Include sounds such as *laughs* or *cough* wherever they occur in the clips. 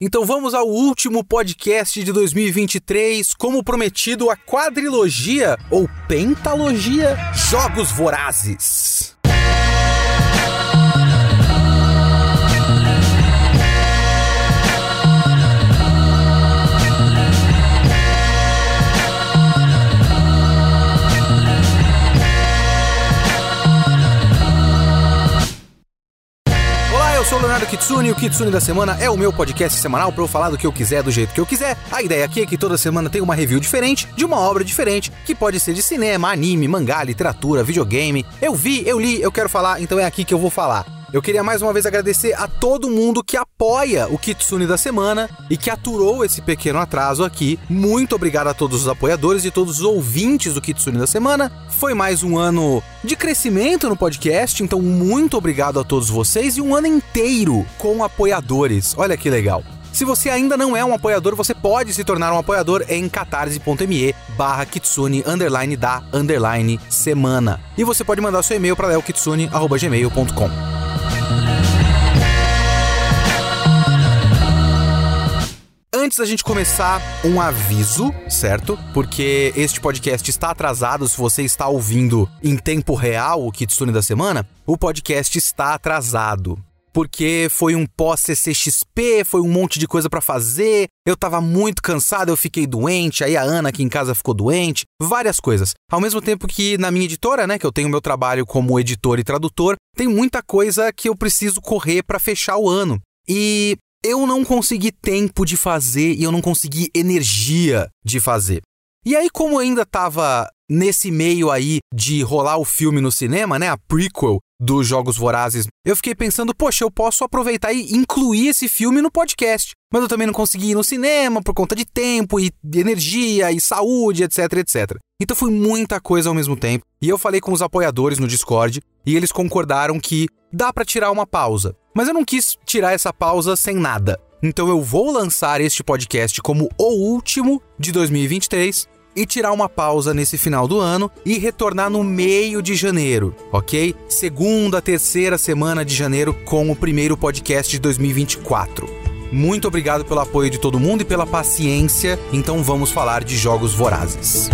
Então vamos ao último podcast de 2023, como prometido, a quadrilogia ou pentalogia Jogos Vorazes. Sou o Leonardo Kitsune e o Kitsune da Semana é o meu podcast semanal para eu falar do que eu quiser, do jeito que eu quiser. A ideia aqui é que toda semana tem uma review diferente de uma obra diferente, que pode ser de cinema, anime, mangá, literatura, videogame. Eu vi, eu li, eu quero falar, então é aqui que eu vou falar. Eu queria mais uma vez agradecer a todo mundo que apoia o Kitsune da semana e que aturou esse pequeno atraso aqui. Muito obrigado a todos os apoiadores e todos os ouvintes do Kitsune da semana. Foi mais um ano de crescimento no podcast, então muito obrigado a todos vocês e um ano inteiro com apoiadores. Olha que legal. Se você ainda não é um apoiador, você pode se tornar um apoiador em catarse.me barra kitsune underline da underline semana. E você pode mandar seu e-mail para leokitsune.gmail.com. Antes da gente começar, um aviso, certo? Porque este podcast está atrasado. Se você está ouvindo em tempo real o Kitsune da semana, o podcast está atrasado. Porque foi um pós-CCXP, foi um monte de coisa para fazer. Eu tava muito cansado, eu fiquei doente. Aí a Ana aqui em casa ficou doente. Várias coisas. Ao mesmo tempo que na minha editora, né, que eu tenho meu trabalho como editor e tradutor, tem muita coisa que eu preciso correr para fechar o ano. E eu não consegui tempo de fazer e eu não consegui energia de fazer. E aí, como ainda tava nesse meio aí de rolar o filme no cinema, né, a prequel dos Jogos Vorazes, eu fiquei pensando, poxa, eu posso aproveitar e incluir esse filme no podcast. Mas eu também não consegui ir no cinema por conta de tempo e energia e saúde, etc, etc. Então foi muita coisa ao mesmo tempo. E eu falei com os apoiadores no Discord e eles concordaram que dá para tirar uma pausa. Mas eu não quis tirar essa pausa sem nada. Então eu vou lançar este podcast como o último de 2023 e tirar uma pausa nesse final do ano e retornar no meio de janeiro, ok? Segunda, terceira semana de janeiro com o primeiro podcast de 2024. Muito obrigado pelo apoio de todo mundo e pela paciência. Então vamos falar de jogos vorazes.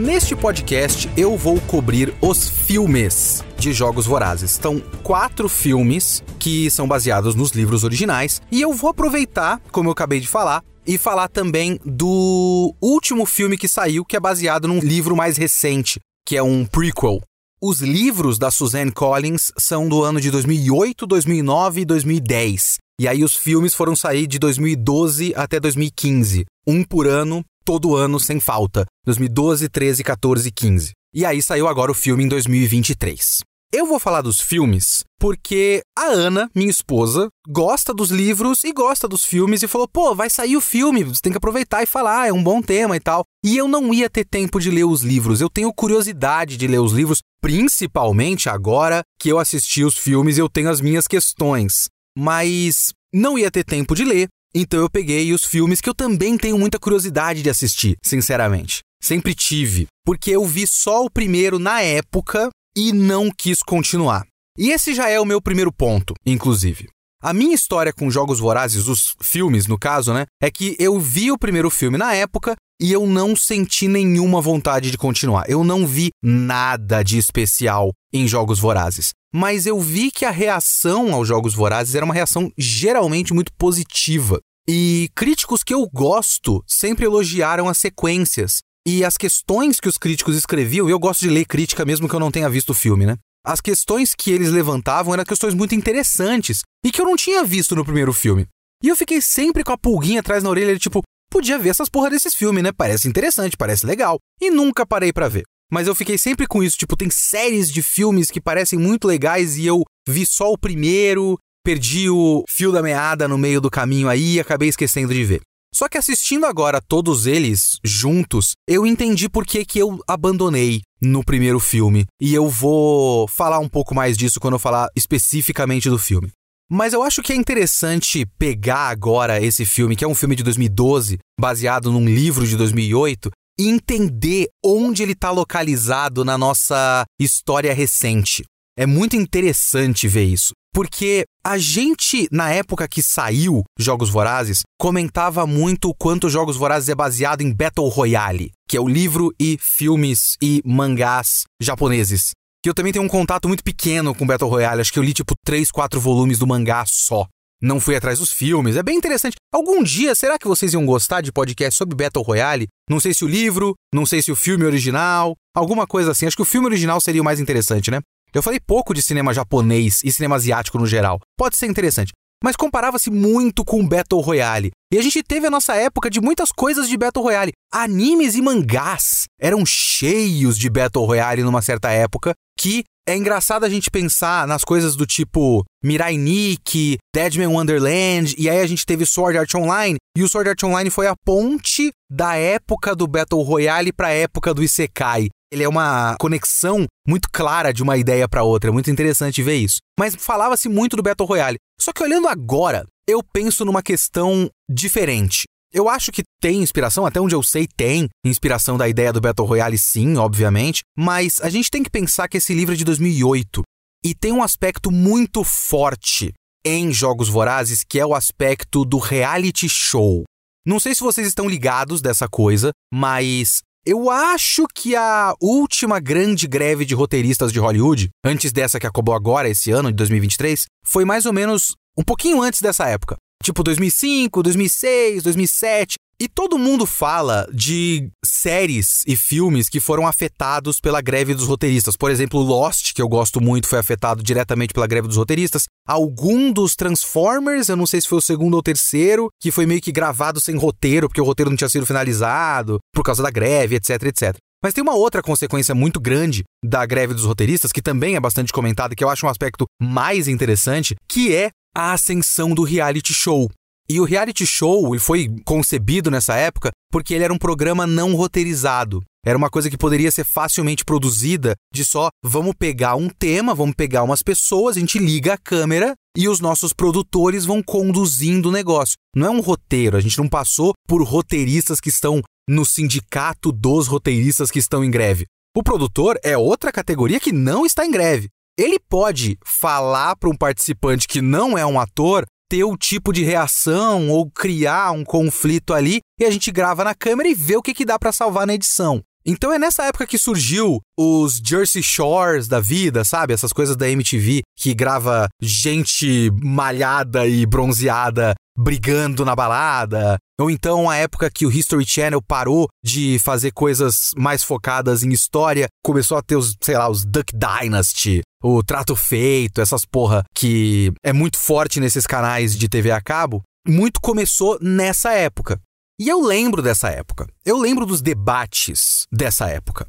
Neste podcast eu vou cobrir os filmes de Jogos Vorazes. Estão quatro filmes que são baseados nos livros originais e eu vou aproveitar, como eu acabei de falar, e falar também do último filme que saiu, que é baseado num livro mais recente, que é um prequel. Os livros da Suzanne Collins são do ano de 2008, 2009 e 2010. E aí os filmes foram sair de 2012 até 2015, um por ano todo ano sem falta, 2012, 13, 14 e 15. E aí saiu agora o filme em 2023. Eu vou falar dos filmes porque a Ana, minha esposa, gosta dos livros e gosta dos filmes e falou: pô, vai sair o filme, você tem que aproveitar e falar, é um bom tema e tal. E eu não ia ter tempo de ler os livros, eu tenho curiosidade de ler os livros, principalmente agora que eu assisti os filmes e eu tenho as minhas questões. Mas não ia ter tempo de ler, então eu peguei os filmes que eu também tenho muita curiosidade de assistir, sinceramente. Sempre tive, porque eu vi só o primeiro na época e não quis continuar. E esse já é o meu primeiro ponto, inclusive. A minha história com Jogos Vorazes, os filmes no caso, né, é que eu vi o primeiro filme na época e eu não senti nenhuma vontade de continuar. Eu não vi nada de especial em Jogos Vorazes mas eu vi que a reação aos Jogos Vorazes era uma reação geralmente muito positiva. E críticos que eu gosto sempre elogiaram as sequências e as questões que os críticos escreviam, e eu gosto de ler crítica mesmo que eu não tenha visto o filme, né? As questões que eles levantavam eram questões muito interessantes e que eu não tinha visto no primeiro filme. E eu fiquei sempre com a pulguinha atrás na orelha, tipo, podia ver essas porra desses filmes, né? Parece interessante, parece legal. E nunca parei para ver. Mas eu fiquei sempre com isso, tipo, tem séries de filmes que parecem muito legais e eu vi só o primeiro, perdi o fio da meada no meio do caminho aí e acabei esquecendo de ver. Só que assistindo agora todos eles juntos, eu entendi por que, que eu abandonei no primeiro filme. E eu vou falar um pouco mais disso quando eu falar especificamente do filme. Mas eu acho que é interessante pegar agora esse filme, que é um filme de 2012, baseado num livro de 2008, e entender onde ele está localizado na nossa história recente. É muito interessante ver isso. Porque a gente, na época que saiu Jogos Vorazes, comentava muito o quanto Jogos Vorazes é baseado em Battle Royale, que é o livro e filmes e mangás japoneses. Que eu também tenho um contato muito pequeno com Battle Royale, acho que eu li tipo 3, 4 volumes do mangá só. Não fui atrás dos filmes, é bem interessante. Algum dia, será que vocês iam gostar de podcast sobre Battle Royale? Não sei se o livro, não sei se o filme original, alguma coisa assim. Acho que o filme original seria o mais interessante, né? Eu falei pouco de cinema japonês e cinema asiático no geral. Pode ser interessante. Mas comparava-se muito com Battle Royale. E a gente teve a nossa época de muitas coisas de Battle Royale. Animes e mangás eram cheios de Battle Royale numa certa época, que é engraçado a gente pensar nas coisas do tipo Mirai Nikki, Deadman Wonderland, e aí a gente teve Sword Art Online, e o Sword Art Online foi a ponte da época do Battle Royale para a época do Isekai. Ele é uma conexão muito clara de uma ideia para outra, é muito interessante ver isso. Mas falava-se muito do Battle Royale. Só que olhando agora, eu penso numa questão diferente. Eu acho que tem inspiração, até onde eu sei tem inspiração da ideia do Battle Royale, sim, obviamente, mas a gente tem que pensar que esse livro é de 2008 e tem um aspecto muito forte em Jogos Vorazes, que é o aspecto do reality show. Não sei se vocês estão ligados dessa coisa, mas eu acho que a última grande greve de roteiristas de Hollywood, antes dessa que acabou agora, esse ano de 2023, foi mais ou menos um pouquinho antes dessa época. Tipo 2005, 2006, 2007. E todo mundo fala de séries e filmes que foram afetados pela greve dos roteiristas. Por exemplo, Lost, que eu gosto muito, foi afetado diretamente pela greve dos roteiristas. Algum dos Transformers, eu não sei se foi o segundo ou terceiro, que foi meio que gravado sem roteiro, porque o roteiro não tinha sido finalizado, por causa da greve, etc, etc. Mas tem uma outra consequência muito grande da greve dos roteiristas, que também é bastante comentada, que eu acho um aspecto mais interessante, que é a ascensão do reality show. E o reality show foi concebido nessa época porque ele era um programa não roteirizado. Era uma coisa que poderia ser facilmente produzida de só vamos pegar um tema, vamos pegar umas pessoas, a gente liga a câmera e os nossos produtores vão conduzindo o negócio. Não é um roteiro, a gente não passou por roteiristas que estão no sindicato dos roteiristas que estão em greve. O produtor é outra categoria que não está em greve. Ele pode falar para um participante que não é um ator ter o tipo de reação ou criar um conflito ali e a gente grava na câmera e vê o que, que dá para salvar na edição. Então é nessa época que surgiu os Jersey Shores da vida, sabe? Essas coisas da MTV que grava gente malhada e bronzeada brigando na balada. Ou então a época que o History Channel parou de fazer coisas mais focadas em história, começou a ter os, sei lá, os Duck Dynasty, o Trato Feito, essas porra que é muito forte nesses canais de TV a cabo. Muito começou nessa época. E eu lembro dessa época. Eu lembro dos debates dessa época.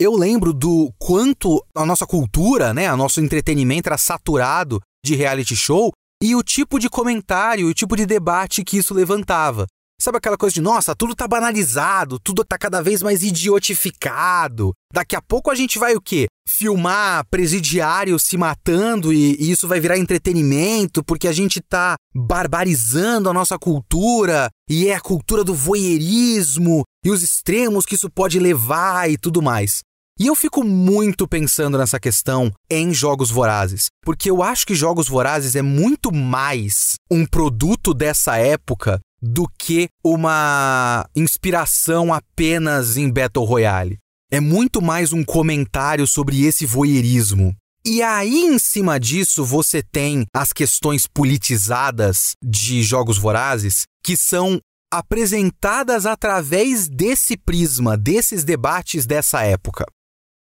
Eu lembro do quanto a nossa cultura, né, o nosso entretenimento era saturado de reality show e o tipo de comentário, o tipo de debate que isso levantava. Sabe aquela coisa de, nossa, tudo tá banalizado, tudo tá cada vez mais idiotificado. Daqui a pouco a gente vai o quê? Filmar presidiários se matando e, e, isso vai virar entretenimento porque a gente tá barbarizando a nossa cultura e é a cultura do voyeurismo e os extremos que isso pode levar e tudo mais. E eu fico muito pensando nessa questão em Jogos Vorazes, porque eu acho que Jogos Vorazes é muito mais um produto dessa época do que uma inspiração apenas em Battle Royale. É muito mais um comentário sobre esse voyeurismo. E aí, em cima disso, você tem as questões politizadas de Jogos Vorazes, que são apresentadas através desse prisma, desses debates dessa época.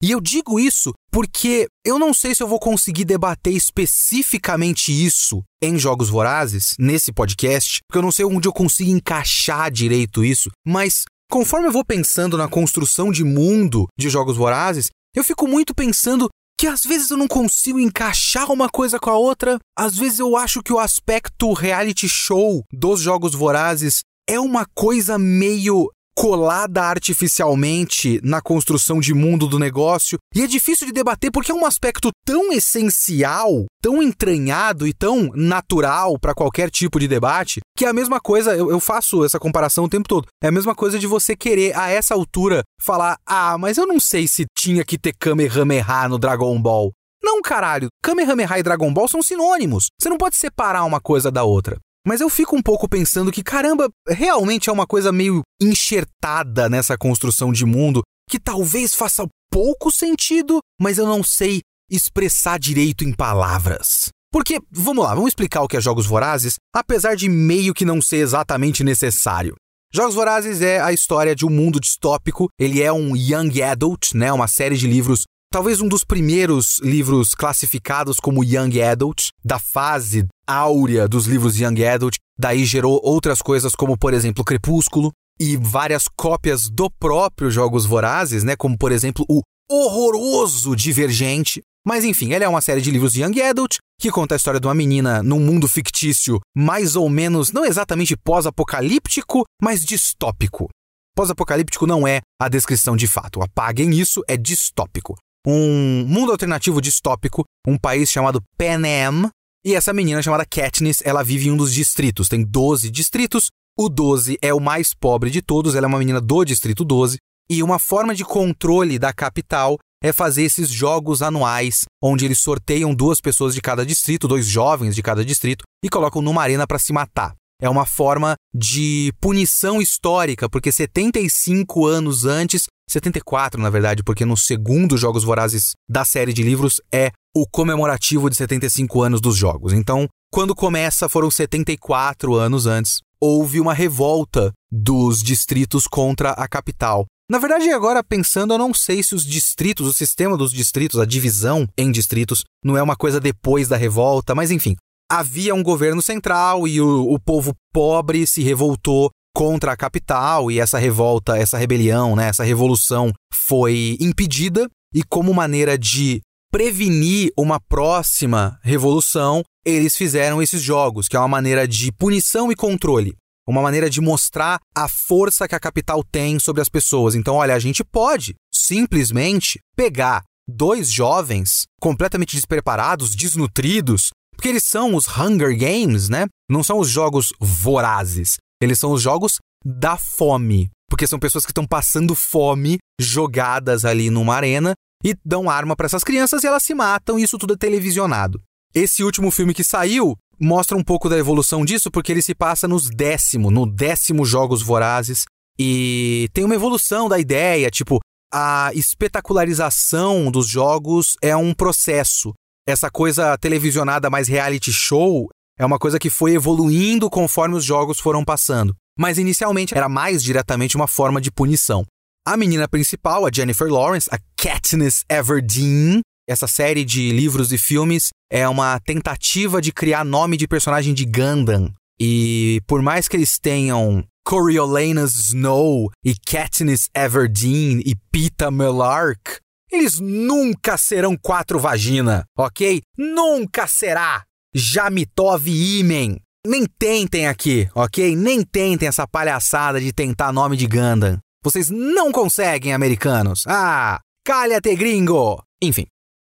E eu digo isso porque eu não sei se eu vou conseguir debater especificamente isso em Jogos Vorazes, nesse podcast, porque eu não sei onde eu consigo encaixar direito isso, mas conforme eu vou pensando na construção de mundo de Jogos Vorazes, eu fico muito pensando que às vezes eu não consigo encaixar uma coisa com a outra, às vezes eu acho que o aspecto reality show dos Jogos Vorazes é uma coisa meio colada artificialmente na construção de mundo do negócio. E é difícil de debater porque é um aspecto tão essencial, tão entranhado e tão natural para qualquer tipo de debate, que é a mesma coisa, eu, eu, faço essa comparação o tempo todo. É a mesma coisa de você querer, a essa altura, falar: ah, mas eu não sei se tinha que ter Kamehameha no Dragon Ball. Não, caralho, Kamehameha e Dragon Ball são sinônimos. Você não pode separar uma coisa da outra. Mas eu fico um pouco pensando que, caramba, realmente é uma coisa meio enxertada nessa construção de mundo que talvez faça pouco sentido, mas eu não sei expressar direito em palavras. Porque, vamos lá, vamos explicar o que é Jogos Vorazes, apesar de meio que não ser exatamente necessário. Jogos Vorazes é a história de um mundo distópico, ele é um young adult, né, uma série de livros talvez um dos primeiros livros classificados como Young Adult, da fase áurea dos livros Young Adult, daí gerou outras coisas como, por exemplo, Crepúsculo e várias cópias do próprio Jogos Vorazes, né, como por exemplo o horroroso Divergente. Mas enfim, ele é uma série de livros Young Adult que conta a história de uma menina num mundo fictício, mais ou menos, não exatamente pós-apocalíptico, mas distópico. Pós-apocalíptico não é a descrição de fato. Apaguem isso, é distópico um mundo alternativo distópico, um país chamado Panem, e essa menina chamada Katniss, ela vive em um dos distritos. Tem 12 distritos. O 12 é o mais pobre de todos, ela é uma menina do distrito 12. E uma forma de controle da capital é fazer esses jogos anuais, onde eles sorteiam duas pessoas de cada distrito, dois jovens de cada distrito, e colocam numa arena para se matar. É uma forma de punição histórica, porque 75 anos antes 74, na verdade, porque no segundo Jogos Vorazes da série de livros é o comemorativo de 75 anos dos jogos. Então, quando começa, foram 74 anos antes, houve uma revolta dos distritos contra a capital. Na verdade, agora pensando, eu não sei se os distritos, o sistema dos distritos, a divisão em distritos, não é uma coisa depois da revolta, mas enfim. Havia um governo central e o, o povo pobre se revoltou contra a capital e essa revolta, essa rebelião, né, essa revolução foi impedida e como maneira de prevenir uma próxima revolução, eles fizeram esses jogos, que é uma maneira de punição e controle. Uma maneira de mostrar a força que a capital tem sobre as pessoas. Então, olha, a gente pode simplesmente pegar dois jovens completamente despreparados, desnutridos, porque eles são os Hunger Games, né? Não são os jogos vorazes. Eles são os jogos da fome. Porque são pessoas que estão passando fome jogadas ali numa arena e dão arma para essas crianças e elas se matam, e isso tudo é televisionado. Esse último filme que saiu mostra um pouco da evolução disso, porque ele se passa nos décimo, no décimo Jogos Vorazes, e tem uma evolução da ideia, tipo, a espetacularização dos jogos é um processo. Essa coisa televisionada mais reality show é uma coisa que foi evoluindo conforme os jogos foram passando. Mas inicialmente era mais diretamente uma forma de punição. A menina principal, a Jennifer Lawrence, a Katniss Everdeen, essa série de livros e filmes é uma tentativa de criar nome de personagem de Gundam. E por mais que eles tenham Coriolanus Snow e Katniss Everdeen e Pita Mellark, eles nunca serão quatro vagina, ok? Nunca será! Jamitov Imen. Nem tentem aqui, ok? Nem tentem essa palhaçada de tentar nome de Gundam. Vocês não conseguem, americanos. Ah, calha-te, gringo! Enfim,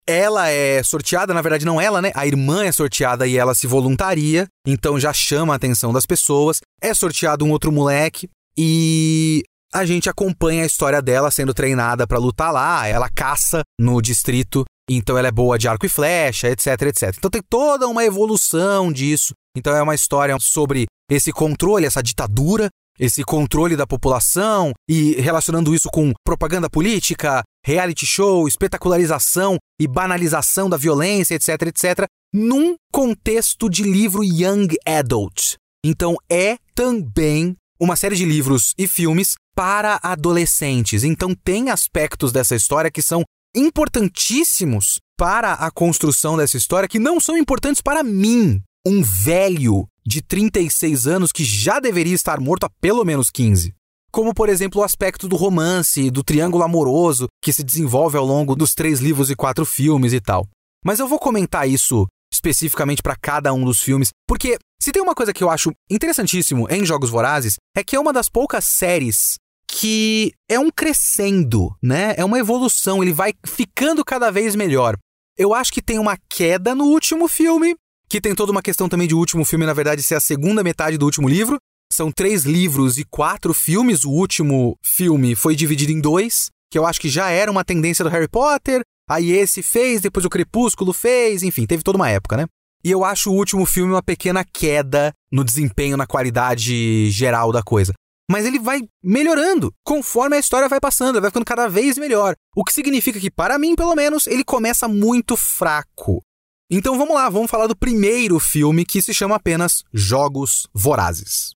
ela é sorteada, na verdade não ela, né? A irmã é sorteada e ela se voluntaria, então já chama a atenção das pessoas. É sorteado um outro moleque e a gente acompanha a história dela sendo treinada para lutar lá. Ela caça no distrito então ela é boa de arco e flecha, etc, etc. Então tem toda uma evolução disso. Então é uma história sobre esse controle, essa ditadura, esse controle da população e relacionando isso com propaganda política, reality show, espetacularização e banalização da violência, etc, etc, num contexto de livro young adult. Então é também uma série de livros e filmes para adolescentes. Então tem aspectos dessa história que são importantíssimos para a construção dessa história que não são importantes para mim, um velho de 36 anos que já deveria estar morto há pelo menos 15. Como, por exemplo, o aspecto do romance, do triângulo amoroso que se desenvolve ao longo dos três livros e quatro filmes e tal. Mas eu vou comentar isso especificamente para cada um dos filmes, porque se tem uma coisa que eu acho interessantíssimo em Jogos Vorazes é que é uma das poucas séries que é um crescendo, né? É uma evolução, ele vai ficando cada vez melhor. Eu acho que tem uma queda no último filme, que tem toda uma questão também de último filme, na verdade, ser a segunda metade do último livro. São três livros e quatro filmes. O último filme foi dividido em dois, que eu acho que já era uma tendência do Harry Potter. Aí esse fez, depois o Crepúsculo fez, enfim, teve toda uma época, né? E eu acho o último filme uma pequena queda no desempenho, na qualidade geral da coisa. Mas ele vai melhorando conforme a história vai passando, ele vai ficando cada vez melhor. O que significa que, para mim, pelo menos, ele começa muito fraco. Então vamos lá, vamos falar do primeiro filme que se chama apenas Jogos Vorazes.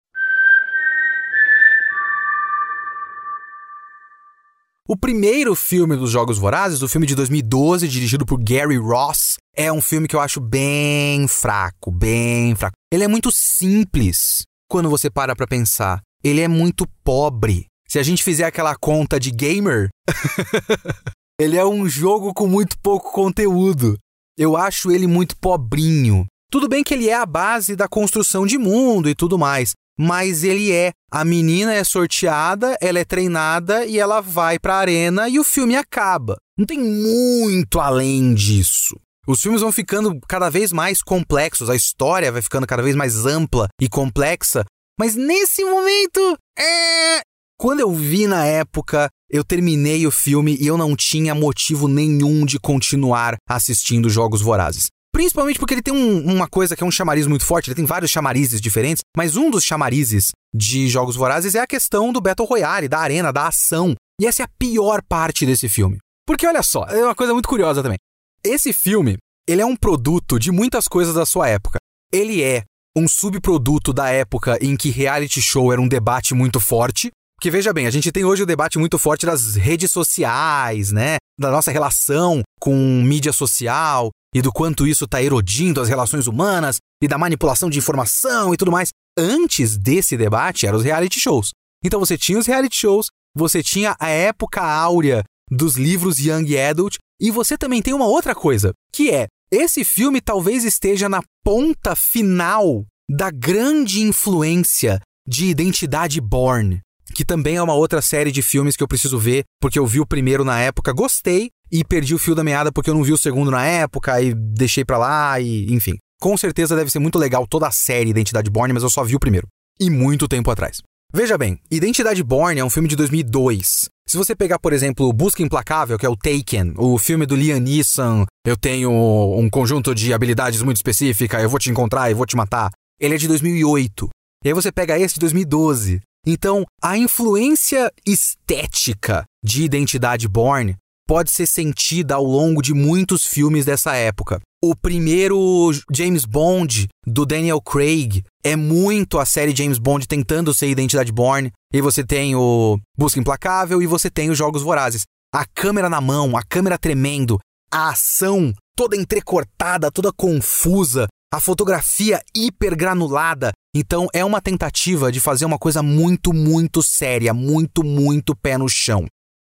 O primeiro filme dos Jogos Vorazes, o filme de 2012, dirigido por Gary Ross, é um filme que eu acho bem fraco, bem fraco. Ele é muito simples quando você para pra pensar. Ele é muito pobre. Se a gente fizer aquela conta de gamer, *laughs* ele é um jogo com muito pouco conteúdo. Eu acho ele muito pobrinho. Tudo bem que ele é a base da construção de mundo e tudo mais, mas ele é. A menina é sorteada, ela é treinada e ela vai pra arena e o filme acaba. Não tem muito além disso. Os filmes vão ficando cada vez mais complexos, a história vai ficando cada vez mais ampla e complexa, mas nesse momento, é... quando eu vi na época, eu terminei o filme e eu não tinha motivo nenhum de continuar assistindo Jogos Vorazes. Principalmente porque ele tem um, uma coisa que é um chamariz muito forte, ele tem vários chamarizes diferentes, mas um dos chamarizes de Jogos Vorazes é a questão do Battle Royale, da arena, da ação. E essa é a pior parte desse filme. Porque olha só, é uma coisa muito curiosa também. Esse filme, ele é um produto de muitas coisas da sua época. Ele é um subproduto da época em que reality show era um debate muito forte. Porque veja bem, a gente tem hoje o debate muito forte das redes sociais, né? Da nossa relação com mídia social, e do quanto isso está erodindo as relações humanas e da manipulação de informação e tudo mais. Antes desse debate eram os reality shows. Então você tinha os reality shows, você tinha a época áurea dos livros Young Adult e você também tem uma outra coisa, que é esse filme talvez esteja na ponta final da grande influência de Identidade Born, que também é uma outra série de filmes que eu preciso ver, porque eu vi o primeiro na época, gostei, e perdi o fio da meada porque eu não vi o segundo na época e deixei pra lá e enfim. Com certeza deve ser muito legal toda a série Identidade Born, mas eu só vi o primeiro. E muito tempo atrás. Veja bem, Identidade Born é um filme de 2002. Se você pegar, por exemplo, Busca Implacável, que é o Taken, o filme do Liam Neeson, eu tenho um conjunto de habilidades muito específica, eu vou te encontrar e vou te matar. Ele é de 2008. E aí você pega esse de 2012. Então, a influência estética de Identidade Born pode ser sentida ao longo de muitos filmes dessa época. O primeiro James Bond do Daniel Craig é muito a série James Bond tentando ser Identidade Born. E você tem o Busca Implacável e você tem os Jogos Vorazes. A câmera na mão, a câmera tremendo, a ação toda entrecortada, toda confusa, a fotografia hipergranulada. Então é uma tentativa de fazer uma coisa muito, muito séria, muito, muito pé no chão.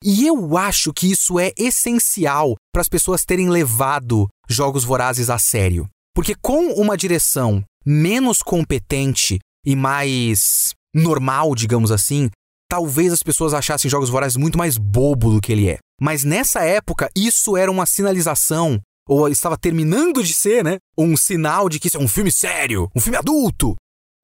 E eu acho que isso é essencial para as pessoas terem levado Jogos Vorazes a sério. Porque com uma direção menos competente e mais normal, digamos assim, talvez as pessoas achassem Jogos Vorazes muito mais bobo do que ele é. Mas nessa época, isso era uma sinalização, ou estava terminando de ser, né? Um sinal de que isso é um filme sério, um filme adulto.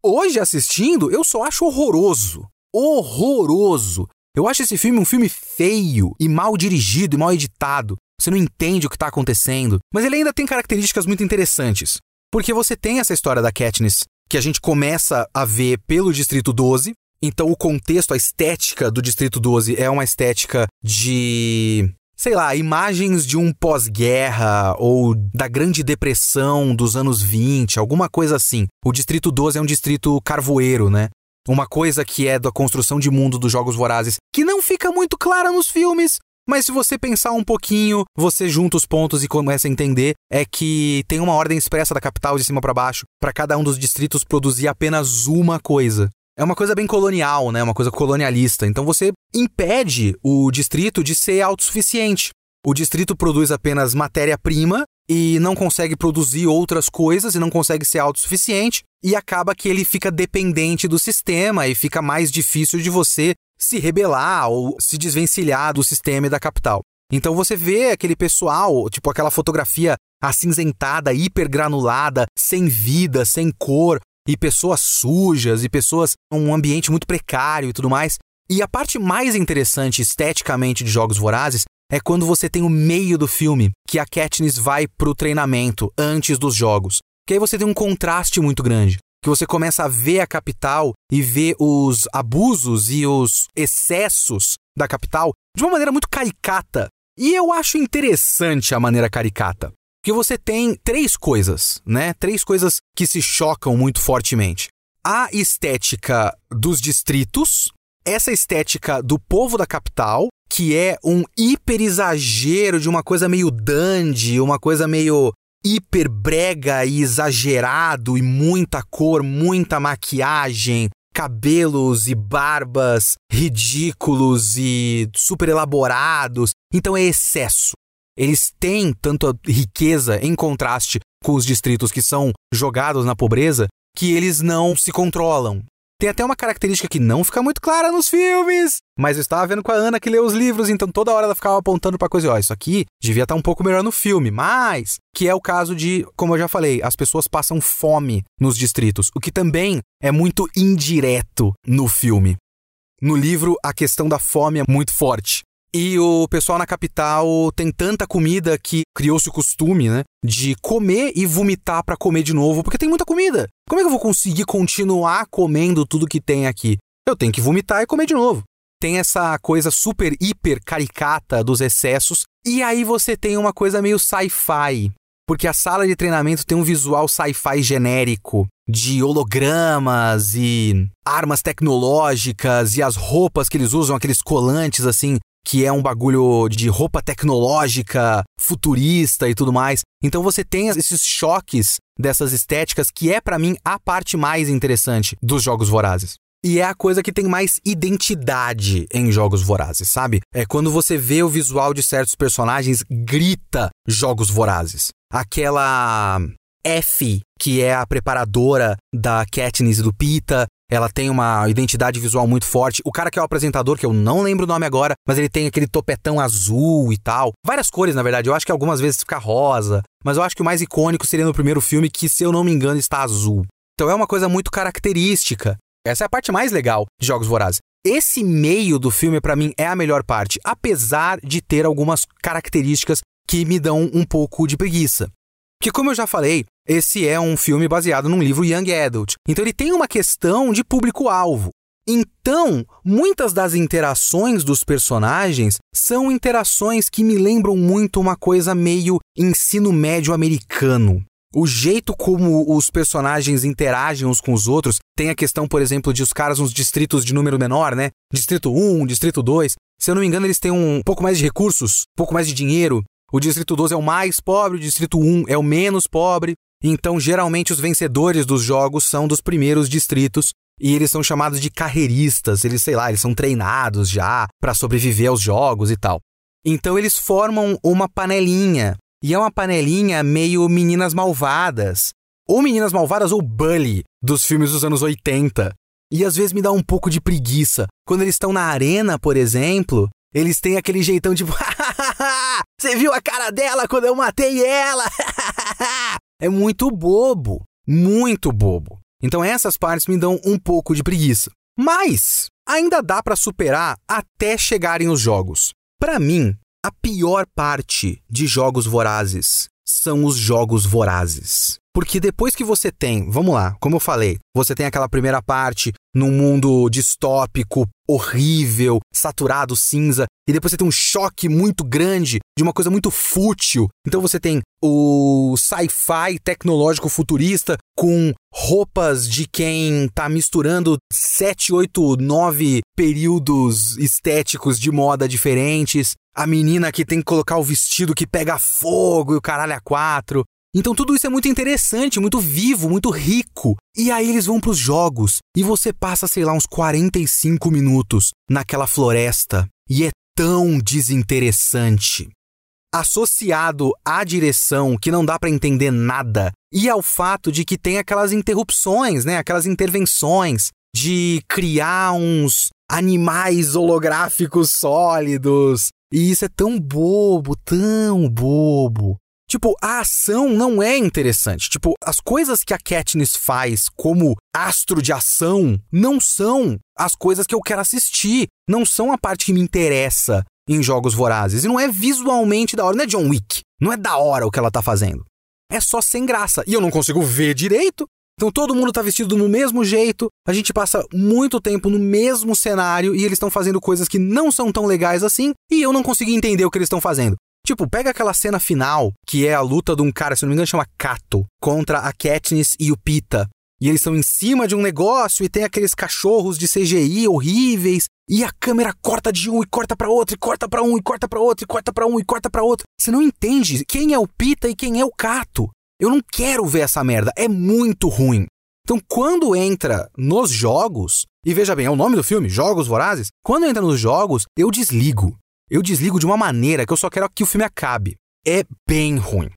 Hoje, assistindo, eu só acho horroroso. Horroroso. Eu acho esse filme um filme feio e mal dirigido e mal editado. Você não entende o que está acontecendo. Mas ele ainda tem características muito interessantes. Porque você tem essa história da Katniss que a gente começa a ver pelo Distrito 12. Então o contexto, a estética do Distrito 12 é uma estética de sei lá, imagens de um pós-guerra ou da Grande Depressão dos anos 20, alguma coisa assim. O Distrito 12 é um distrito carvoeiro, né? Uma coisa que é da construção de mundo dos Jogos Vorazes, que não fica muito clara nos filmes, mas se você pensar um pouquinho, você junta os pontos e começa a entender é que tem uma ordem expressa da capital de cima para baixo para cada um dos distritos produzir apenas uma coisa. É uma coisa bem colonial, né? Uma coisa colonialista. Então você impede o distrito de ser autossuficiente. O distrito produz apenas matéria-prima e não consegue produzir outras coisas e não consegue ser autossuficiente e acaba que ele fica dependente do sistema e fica mais difícil de você se rebelar ou se desvencilhar do sistema e da capital. Então você vê aquele pessoal, tipo aquela fotografia acinzentada, hipergranulada, sem vida, sem cor, e pessoas sujas, e pessoas um ambiente muito precário e tudo mais. E a parte mais interessante esteticamente de Jogos Vorazes é quando você tem o meio do filme, que a Katniss vai pro treinamento antes dos jogos. Que aí você tem um contraste muito grande. Que você começa a ver a capital e ver os abusos e os excessos da capital de uma maneira muito caricata. E eu acho interessante a maneira caricata. Porque você tem três coisas, né? Três coisas que se chocam muito fortemente. A estética dos distritos, essa estética do povo da capital que é um hiper exagero de uma coisa meio dandy, uma coisa meio hiper brega e exagerado e muita cor, muita maquiagem, cabelos e barbas ridículos e super elaborados. Então é excesso. Eles têm tanta riqueza em contraste com os distritos que são jogados na pobreza que eles não se controlam. Tem até uma característica que não fica muito clara nos filmes, mas eu estava vendo com a Ana que lê os livros, então toda hora ela ficava apontando para coisa, ó, isso aqui devia estar tá um pouco melhor no filme, mas que é o caso de, como eu já falei, as pessoas passam fome nos distritos, o que também é muito indireto no filme. No livro, a questão da fome é muito forte. E o pessoal na capital tem tanta comida que criou-se o costume, né? De comer e vomitar para comer de novo, porque tem muita comida. Como é que eu vou conseguir continuar comendo tudo que tem aqui? Eu tenho que vomitar e comer de novo. Tem essa coisa super, hiper caricata dos excessos. E aí você tem uma coisa meio sci-fi. Porque a sala de treinamento tem um visual sci-fi genérico de hologramas e armas tecnológicas e as roupas que eles usam, aqueles colantes assim que é um bagulho de roupa tecnológica, futurista e tudo mais. Então você tem esses choques dessas estéticas que é para mim a parte mais interessante dos jogos vorazes. E é a coisa que tem mais identidade em jogos vorazes, sabe? É quando você vê o visual de certos personagens, grita jogos vorazes. Aquela F, que é a preparadora da Katniss e do Pita, ela tem uma identidade visual muito forte. O cara que é o apresentador, que eu não lembro o nome agora, mas ele tem aquele topetão azul e tal. Várias cores, na verdade. Eu acho que algumas vezes fica rosa. Mas eu acho que o mais icônico seria no primeiro filme, que, se eu não me engano, está azul. Então é uma coisa muito característica. Essa é a parte mais legal de Jogos Vorazes. Esse meio do filme, para mim, é a melhor parte, apesar de ter algumas características que me dão um pouco de preguiça. Porque, como eu já falei, esse é um filme baseado num livro Young Adult. Então, ele tem uma questão de público-alvo. Então, muitas das interações dos personagens são interações que me lembram muito uma coisa meio ensino médio americano. O jeito como os personagens interagem uns com os outros tem a questão, por exemplo, de os caras nos distritos de número menor, né? Distrito 1, Distrito 2. Se eu não me engano, eles têm um pouco mais de recursos, um pouco mais de dinheiro. O distrito 12 é o mais pobre, o distrito 1 é o menos pobre. Então, geralmente, os vencedores dos jogos são dos primeiros distritos e eles são chamados de carreiristas. Eles, sei lá, eles são treinados já para sobreviver aos jogos e tal. Então, eles formam uma panelinha. E é uma panelinha meio Meninas Malvadas. Ou Meninas Malvadas ou Bully, dos filmes dos anos 80. E às vezes me dá um pouco de preguiça. Quando eles estão na arena, por exemplo, eles têm aquele jeitão tipo. *laughs* Você viu a cara dela quando eu matei ela? *laughs* é muito bobo. Muito bobo. Então essas partes me dão um pouco de preguiça. Mas ainda dá para superar até chegarem os jogos. Para mim, a pior parte de jogos vorazes são os jogos vorazes. Porque depois que você tem, vamos lá, como eu falei, você tem aquela primeira parte num mundo distópico, horrível, saturado, cinza, e depois você tem um choque muito grande de uma coisa muito fútil. Então você tem o sci-fi tecnológico futurista com roupas de quem tá misturando sete, oito, nove períodos estéticos de moda diferentes. A menina que tem que colocar o vestido que pega fogo e o caralho a quatro. Então tudo isso é muito interessante, muito vivo, muito rico. E aí eles vão para os jogos e você passa, sei lá, uns 45 minutos naquela floresta e é tão desinteressante. Associado à direção que não dá para entender nada e ao fato de que tem aquelas interrupções, né, aquelas intervenções de criar uns animais holográficos sólidos. E isso é tão bobo, tão bobo. Tipo, a ação não é interessante. Tipo, as coisas que a Katniss faz como astro de ação não são as coisas que eu quero assistir. Não são a parte que me interessa em Jogos Vorazes. E não é visualmente da hora, não é John Wick. Não é da hora o que ela tá fazendo. É só sem graça. E eu não consigo ver direito. Então todo mundo tá vestido no mesmo jeito, a gente passa muito tempo no mesmo cenário e eles estão fazendo coisas que não são tão legais assim, e eu não consigo entender o que eles estão fazendo. Tipo, pega aquela cena final, que é a luta de um cara, se não me engano, chama Kato, contra a Katniss e o Pita. E eles estão em cima de um negócio e tem aqueles cachorros de CGI horríveis. E a câmera corta de um e corta para outro, e corta para um e corta para outro, e corta para um e corta para outro. Você não entende quem é o Pita e quem é o Kato. Eu não quero ver essa merda, é muito ruim. Então, quando entra nos jogos, e veja bem, é o nome do filme, Jogos Vorazes, quando entra nos jogos, eu desligo eu desligo de uma maneira que eu só quero que o filme acabe. É bem ruim.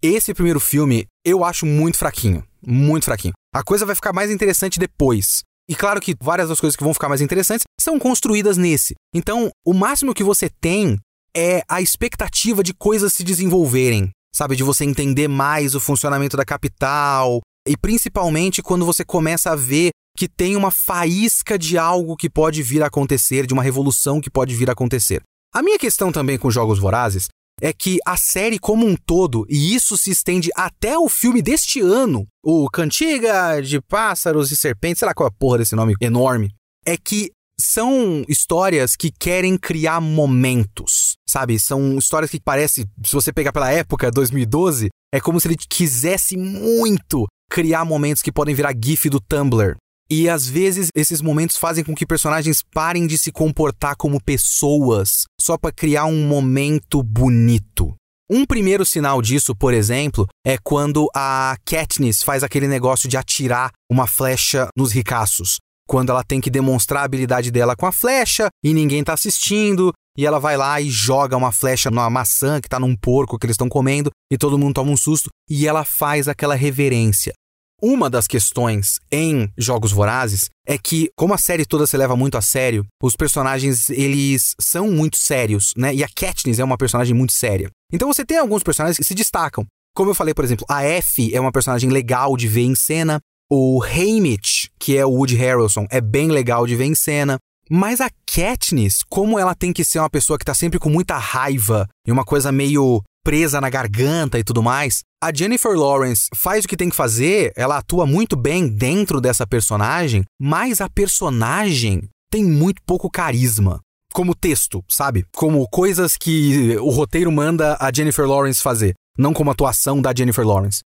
Esse primeiro filme eu acho muito fraquinho. Muito fraquinho. A coisa vai ficar mais interessante depois. E claro que várias das coisas que vão ficar mais interessantes são construídas nesse. Então, o máximo que você tem é a expectativa de coisas se desenvolverem. Sabe? De você entender mais o funcionamento da capital. E principalmente quando você começa a ver que tem uma faísca de algo que pode vir a acontecer, de uma revolução que pode vir a acontecer. A minha questão também com Jogos Vorazes é que a série como um todo, e isso se estende até o filme deste ano, o Cantiga de Pássaros e Serpentes, sei lá qual é a porra desse nome enorme, é que são histórias que querem criar momentos, sabe? São histórias que parece, se você pegar pela época, 2012, é como se ele quisesse muito criar momentos que podem virar gif do Tumblr, e às vezes esses momentos fazem com que personagens parem de se comportar como pessoas só para criar um momento bonito. Um primeiro sinal disso, por exemplo, é quando a Katniss faz aquele negócio de atirar uma flecha nos ricaços. Quando ela tem que demonstrar a habilidade dela com a flecha e ninguém tá assistindo, e ela vai lá e joga uma flecha numa maçã que tá num porco que eles estão comendo, e todo mundo toma um susto, e ela faz aquela reverência. Uma das questões em Jogos Vorazes é que, como a série toda se leva muito a sério, os personagens, eles são muito sérios, né? E a Katniss é uma personagem muito séria. Então você tem alguns personagens que se destacam. Como eu falei, por exemplo, a F é uma personagem legal de ver em cena. O Haymitch, que é o Woody Harrelson, é bem legal de ver em cena. Mas a Katniss, como ela tem que ser uma pessoa que tá sempre com muita raiva e uma coisa meio presa na garganta e tudo mais. A Jennifer Lawrence faz o que tem que fazer, ela atua muito bem dentro dessa personagem, mas a personagem tem muito pouco carisma. Como texto, sabe? Como coisas que o roteiro manda a Jennifer Lawrence fazer, não como atuação da Jennifer Lawrence.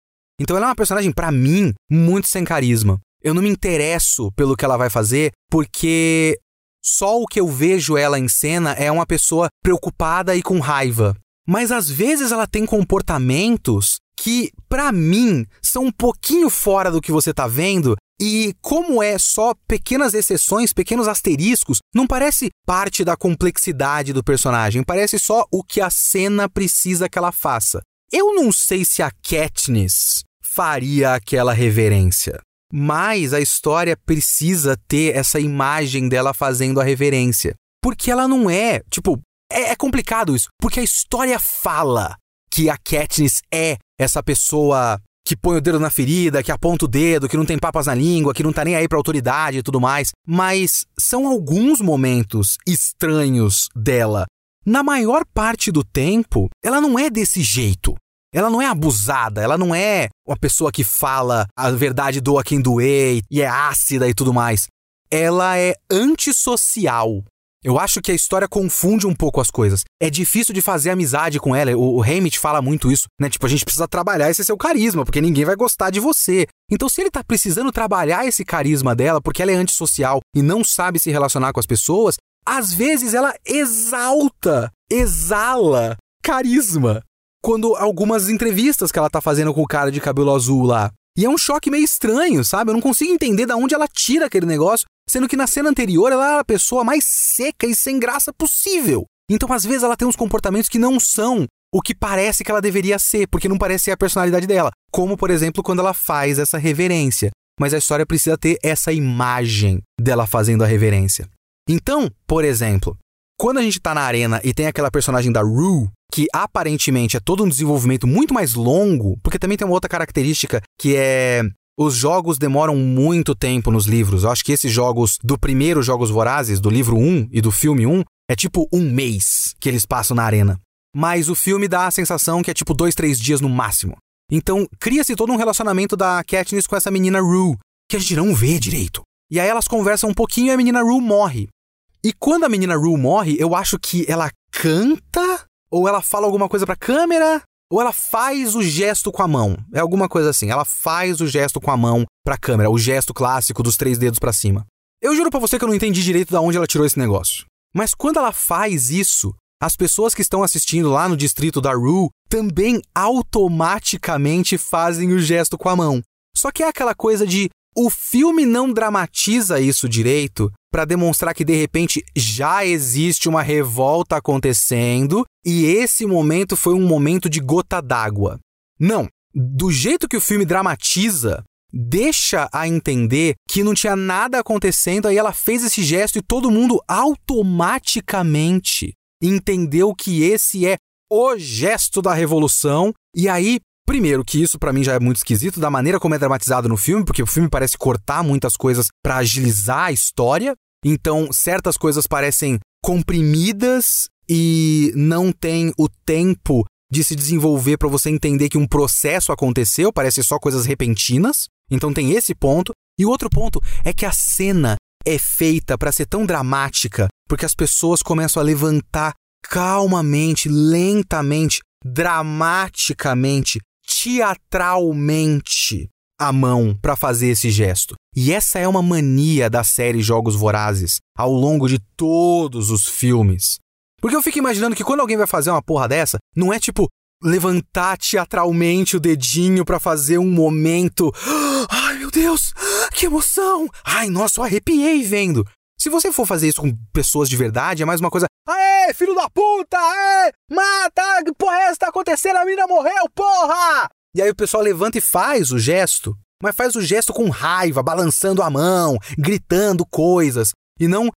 Então ela é uma personagem, para mim, muito sem carisma. Eu não me interesso pelo que ela vai fazer, porque só o que eu vejo ela em cena é uma pessoa preocupada e com raiva mas às vezes ela tem comportamentos que, para mim, são um pouquinho fora do que você tá vendo. E como é só pequenas exceções, pequenos asteriscos, não parece parte da complexidade do personagem, parece só o que a cena precisa que ela faça. Eu não sei se a Katniss faria aquela reverência, mas a história precisa ter essa imagem dela fazendo a reverência. Porque ela não é, tipo, é, é complicado isso, porque a história fala que a Katniss é essa pessoa que põe o dedo na ferida, que aponta o dedo, que não tem papas na língua, que não tá nem aí pra autoridade e tudo mais. Mas são alguns momentos estranhos dela. Na maior parte do tempo, ela não é desse jeito. Ela não é abusada, ela não é uma pessoa que fala a verdade doa quem doer e é ácida e tudo mais. Ela é antissocial. Eu acho que a história confunde um pouco as coisas. É difícil de fazer amizade com ela. O, o fala muito isso, né? Tipo, a gente precisa trabalhar esse seu carisma, porque ninguém vai gostar de você. Então, se ele tá precisando trabalhar esse carisma dela, porque ela é antissocial e não sabe se relacionar com as pessoas, às vezes ela exalta, exala carisma. Quando algumas entrevistas que ela tá fazendo com o cara de cabelo azul lá. E é um choque meio estranho, sabe? Eu não consigo entender de onde ela tira aquele negócio sendo que na cena anterior ela era a pessoa mais seca e sem graça possível. Então, às vezes, ela tem uns comportamentos que não são o que parece que ela deveria ser, porque não parece ser a personalidade dela. Como, por exemplo, quando ela faz essa reverência. Mas a história precisa ter essa imagem dela fazendo a reverência. Então, por exemplo, quando a gente tá na arena e tem aquela personagem da Rue, que aparentemente é todo um desenvolvimento muito mais longo, porque também tem uma outra característica que é os jogos demoram muito tempo nos livros. Eu acho que esses jogos do primeiro Jogos Vorazes, do livro 1 e do filme 1, é tipo um mês que eles passam na arena. Mas o filme dá a sensação que é tipo dois, três dias no máximo. Então cria-se todo um relacionamento da Katniss com essa menina Rue, que a gente não vê direito. E aí elas conversam um pouquinho e a menina Rue morre. E quando a menina Rue morre, eu acho que ela canta ou ela fala alguma coisa pra câmera, ou ela faz o gesto com a mão. É alguma coisa assim. Ela faz o gesto com a mão pra câmera, o gesto clássico dos três dedos para cima. Eu juro para você que eu não entendi direito de onde ela tirou esse negócio. Mas quando ela faz isso, as pessoas que estão assistindo lá no distrito da Rue também automaticamente fazem o gesto com a mão. Só que é aquela coisa de o filme não dramatiza isso direito para demonstrar que de repente já existe uma revolta acontecendo e esse momento foi um momento de gota d'água. Não, do jeito que o filme dramatiza, deixa a entender que não tinha nada acontecendo, aí ela fez esse gesto e todo mundo automaticamente entendeu que esse é o gesto da revolução. E aí Primeiro, que isso para mim já é muito esquisito, da maneira como é dramatizado no filme, porque o filme parece cortar muitas coisas para agilizar a história. Então, certas coisas parecem comprimidas e não tem o tempo de se desenvolver para você entender que um processo aconteceu, parece só coisas repentinas. Então tem esse ponto. E o outro ponto é que a cena é feita para ser tão dramática, porque as pessoas começam a levantar calmamente, lentamente, dramaticamente teatralmente a mão para fazer esse gesto. E essa é uma mania da série Jogos Vorazes ao longo de todos os filmes. Porque eu fico imaginando que quando alguém vai fazer uma porra dessa, não é tipo levantar teatralmente o dedinho para fazer um momento. Ai, meu Deus! Que emoção! Ai, nossa, eu arrepiei vendo. Se você for fazer isso com pessoas de verdade, é mais uma coisa. Aê, filho da puta! Aê! Mata! Porra é essa? Tá acontecendo? A menina morreu, porra! E aí o pessoal levanta e faz o gesto, mas faz o gesto com raiva, balançando a mão, gritando coisas, e não.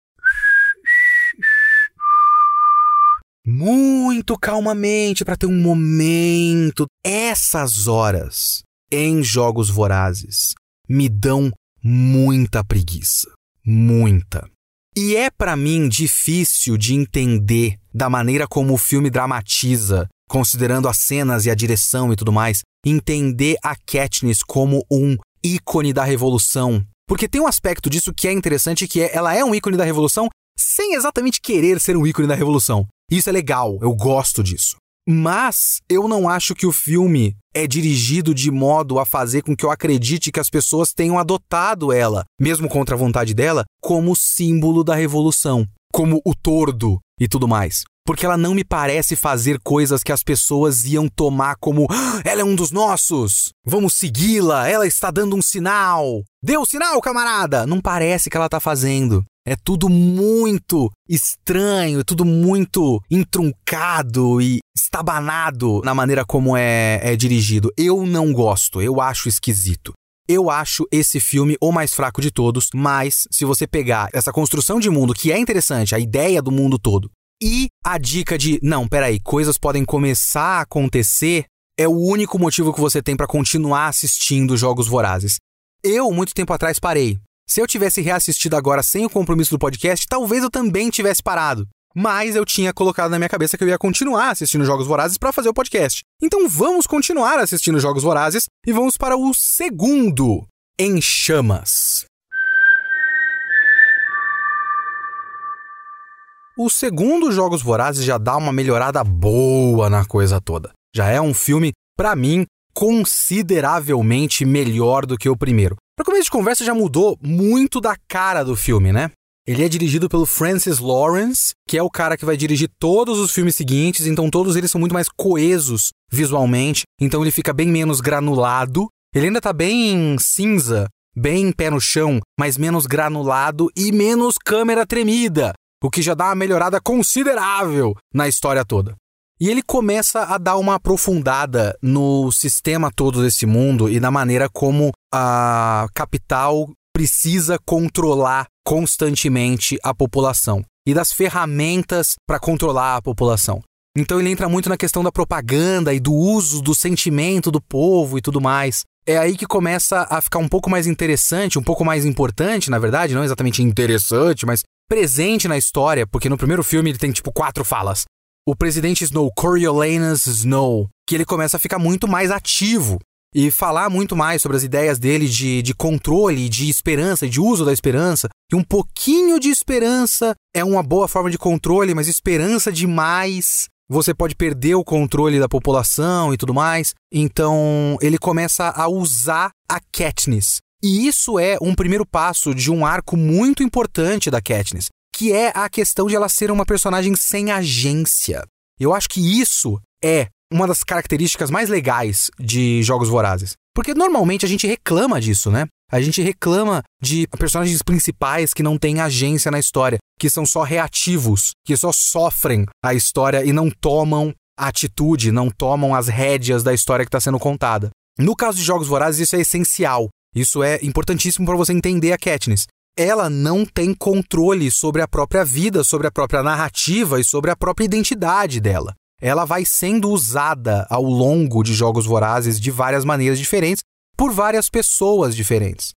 Muito calmamente para ter um momento. Essas horas em jogos vorazes me dão muita preguiça muita. E é para mim difícil de entender da maneira como o filme dramatiza, considerando as cenas e a direção e tudo mais, entender a Katniss como um ícone da revolução. Porque tem um aspecto disso que é interessante, que é ela é um ícone da revolução sem exatamente querer ser um ícone da revolução. Isso é legal, eu gosto disso. Mas eu não acho que o filme é dirigido de modo a fazer com que eu acredite que as pessoas tenham adotado ela, mesmo contra a vontade dela, como símbolo da revolução, como o tordo e tudo mais. Porque ela não me parece fazer coisas que as pessoas iam tomar como ah, ela é um dos nossos, vamos segui-la, ela está dando um sinal. Deu sinal, camarada! Não parece que ela está fazendo. É tudo muito estranho, é tudo muito intruncado e estabanado na maneira como é, é dirigido. Eu não gosto, eu acho esquisito. Eu acho esse filme o mais fraco de todos, mas se você pegar essa construção de mundo que é interessante, a ideia do mundo todo, e a dica de, não, peraí, coisas podem começar a acontecer, é o único motivo que você tem para continuar assistindo Jogos Vorazes. Eu, muito tempo atrás, parei. Se eu tivesse reassistido agora sem o compromisso do podcast, talvez eu também tivesse parado. Mas eu tinha colocado na minha cabeça que eu ia continuar assistindo Jogos Vorazes para fazer o podcast. Então vamos continuar assistindo Jogos Vorazes e vamos para o segundo Em Chamas. O segundo Jogos Vorazes já dá uma melhorada boa na coisa toda. Já é um filme, para mim, consideravelmente melhor do que o primeiro. Para começo de conversa, já mudou muito da cara do filme, né? Ele é dirigido pelo Francis Lawrence, que é o cara que vai dirigir todos os filmes seguintes, então todos eles são muito mais coesos visualmente, então ele fica bem menos granulado. Ele ainda tá bem cinza, bem pé no chão, mas menos granulado e menos câmera tremida, o que já dá uma melhorada considerável na história toda. E ele começa a dar uma aprofundada no sistema todo desse mundo e na maneira como a capital precisa controlar constantemente a população e das ferramentas para controlar a população. Então ele entra muito na questão da propaganda e do uso do sentimento do povo e tudo mais. É aí que começa a ficar um pouco mais interessante, um pouco mais importante, na verdade, não exatamente interessante, mas presente na história, porque no primeiro filme ele tem tipo quatro falas. O presidente Snow, Coriolanus Snow, que ele começa a ficar muito mais ativo e falar muito mais sobre as ideias dele de, de controle, de esperança, de uso da esperança. E um pouquinho de esperança é uma boa forma de controle, mas esperança demais você pode perder o controle da população e tudo mais. Então ele começa a usar a Katniss. E isso é um primeiro passo de um arco muito importante da Katniss, que é a questão de ela ser uma personagem sem agência. Eu acho que isso é uma das características mais legais de Jogos Vorazes. Porque normalmente a gente reclama disso, né? A gente reclama de personagens principais que não têm agência na história, que são só reativos, que só sofrem a história e não tomam atitude, não tomam as rédeas da história que está sendo contada. No caso de Jogos Vorazes, isso é essencial. Isso é importantíssimo para você entender a Katniss. Ela não tem controle sobre a própria vida, sobre a própria narrativa e sobre a própria identidade dela ela vai sendo usada ao longo de Jogos Vorazes de várias maneiras diferentes por várias pessoas diferentes.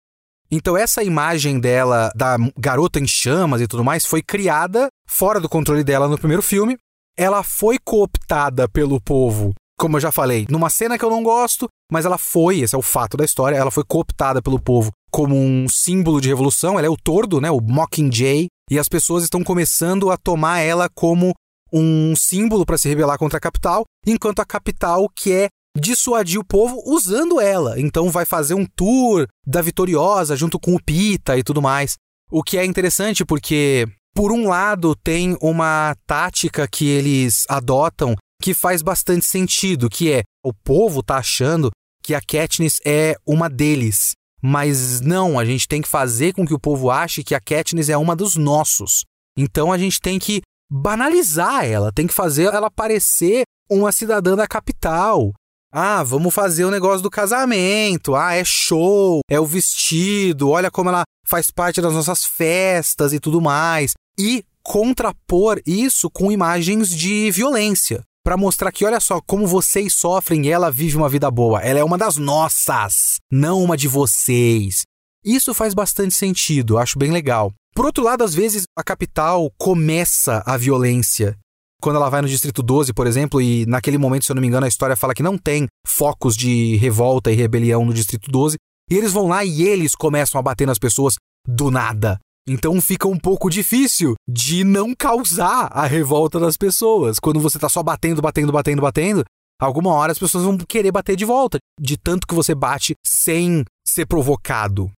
Então essa imagem dela da garota em chamas e tudo mais foi criada fora do controle dela no primeiro filme. Ela foi cooptada pelo povo, como eu já falei, numa cena que eu não gosto, mas ela foi, esse é o fato da história, ela foi cooptada pelo povo como um símbolo de revolução, ela é o tordo, né, o Mockingjay, e as pessoas estão começando a tomar ela como um símbolo para se rebelar contra a capital, enquanto a capital quer dissuadir o povo usando ela. Então vai fazer um tour da Vitoriosa junto com o Pita e tudo mais. O que é interessante porque, por um lado, tem uma tática que eles adotam que faz bastante sentido, que é o povo tá achando que a Katniss é uma deles. Mas não, a gente tem que fazer com que o povo ache que a Katniss é uma dos nossos. Então a gente tem que banalizar ela, tem que fazer ela parecer uma cidadã da capital. Ah, vamos fazer o negócio do casamento. Ah, é show, é o vestido, olha como ela faz parte das nossas festas e tudo mais. E contrapor isso com imagens de violência. Para mostrar que, olha só, como vocês sofrem e ela vive uma vida boa. Ela é uma das nossas, não uma de vocês. Isso faz bastante sentido, acho bem legal. Por outro lado, às vezes a capital começa a violência. Quando ela vai no Distrito 12, por exemplo, e naquele momento, se eu não me engano, a história fala que não tem focos de revolta e rebelião no Distrito 12, e eles vão lá e eles começam a bater nas pessoas do nada. Então fica um pouco difícil de não causar a revolta das pessoas. Quando você tá só batendo, batendo, batendo, batendo, alguma hora as pessoas vão querer bater de volta, de tanto que você bate sem ser provocado.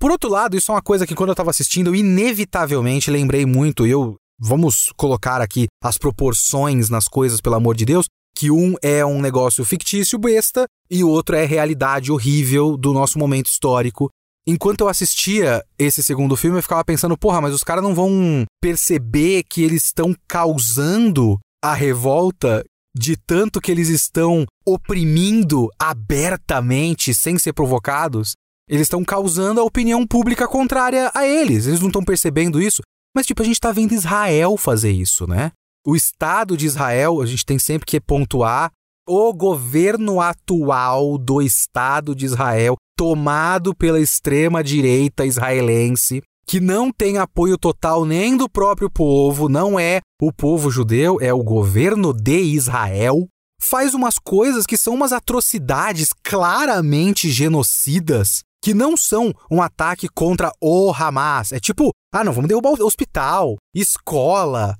Por outro lado, isso é uma coisa que quando eu estava assistindo, eu inevitavelmente lembrei muito, eu vamos colocar aqui as proporções nas coisas, pelo amor de Deus, que um é um negócio fictício besta e o outro é realidade horrível do nosso momento histórico. Enquanto eu assistia esse segundo filme, eu ficava pensando, porra, mas os caras não vão perceber que eles estão causando a revolta de tanto que eles estão oprimindo abertamente sem ser provocados? Eles estão causando a opinião pública contrária a eles. Eles não estão percebendo isso. Mas, tipo, a gente está vendo Israel fazer isso, né? O Estado de Israel, a gente tem sempre que pontuar o governo atual do Estado de Israel, tomado pela extrema-direita israelense, que não tem apoio total nem do próprio povo, não é o povo judeu, é o governo de Israel, faz umas coisas que são umas atrocidades claramente genocidas que não são um ataque contra o Hamas. É tipo, ah, não, vamos derrubar o hospital, escola.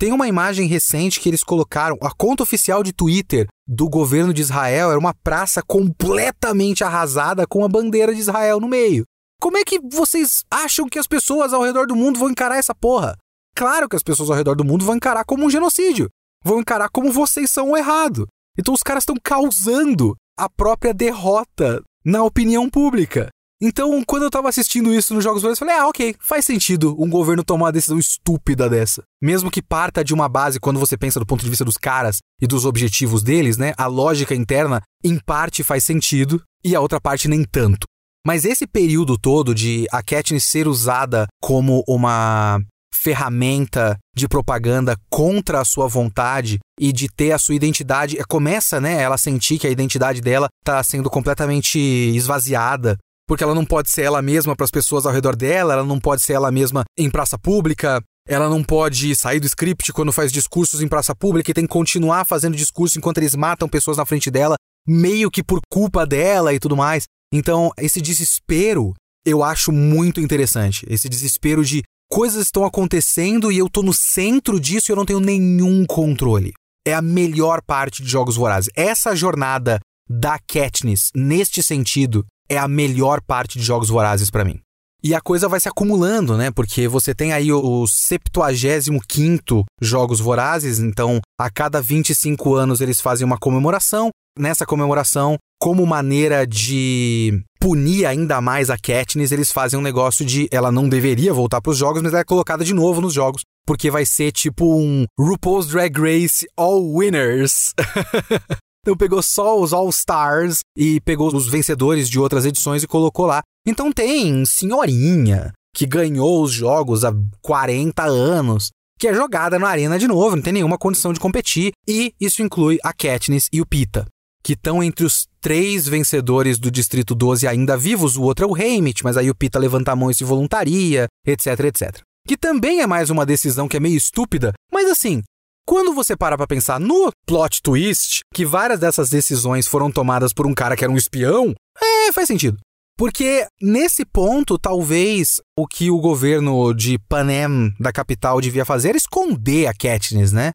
Tem uma imagem recente que eles colocaram, a conta oficial de Twitter do governo de Israel era uma praça completamente arrasada com a bandeira de Israel no meio. Como é que vocês acham que as pessoas ao redor do mundo vão encarar essa porra? Claro que as pessoas ao redor do mundo vão encarar como um genocídio. Vão encarar como vocês são o errado. Então os caras estão causando a própria derrota na opinião pública. Então, quando eu tava assistindo isso nos Jogos Vorazes, eu falei, ah, ok, faz sentido um governo tomar uma decisão estúpida dessa. Mesmo que parta de uma base, quando você pensa do ponto de vista dos caras e dos objetivos deles, né? A lógica interna, em parte, faz sentido e a outra parte nem tanto. Mas esse período todo de a Katniss ser usada como uma ferramenta de propaganda contra a sua vontade e de ter a sua identidade, começa, né, ela sentir que a identidade dela está sendo completamente esvaziada, porque ela não pode ser ela mesma para as pessoas ao redor dela, ela não pode ser ela mesma em praça pública, ela não pode sair do script quando faz discursos em praça pública e tem que continuar fazendo discurso enquanto eles matam pessoas na frente dela, meio que por culpa dela e tudo mais. Então, esse desespero eu acho muito interessante. Esse desespero de coisas estão acontecendo e eu tô no centro disso e eu não tenho nenhum controle. É a melhor parte de Jogos Vorazes. Essa jornada da Katniss, neste sentido, é a melhor parte de Jogos Vorazes para mim. E a coisa vai se acumulando, né? Porque você tem aí o 75 Jogos Vorazes, então a cada 25 anos eles fazem uma comemoração. Nessa comemoração, como maneira de punir ainda mais a Katniss, eles fazem um negócio de ela não deveria voltar para os jogos, mas ela é colocada de novo nos jogos, porque vai ser tipo um RuPaul's Drag Race All Winners. *laughs* então pegou só os All Stars e pegou os vencedores de outras edições e colocou lá. Então tem senhorinha que ganhou os jogos há 40 anos, que é jogada na arena de novo, não tem nenhuma condição de competir, e isso inclui a Katniss e o Pita que estão entre os três vencedores do Distrito 12 ainda vivos. O outro é o Heimit, mas aí o Pita levanta a mão e se voluntaria, etc, etc. Que também é mais uma decisão que é meio estúpida, mas assim, quando você para pra pensar no plot twist, que várias dessas decisões foram tomadas por um cara que era um espião, é, faz sentido. Porque nesse ponto, talvez o que o governo de Panem, da capital, devia fazer era esconder a Katniss, né?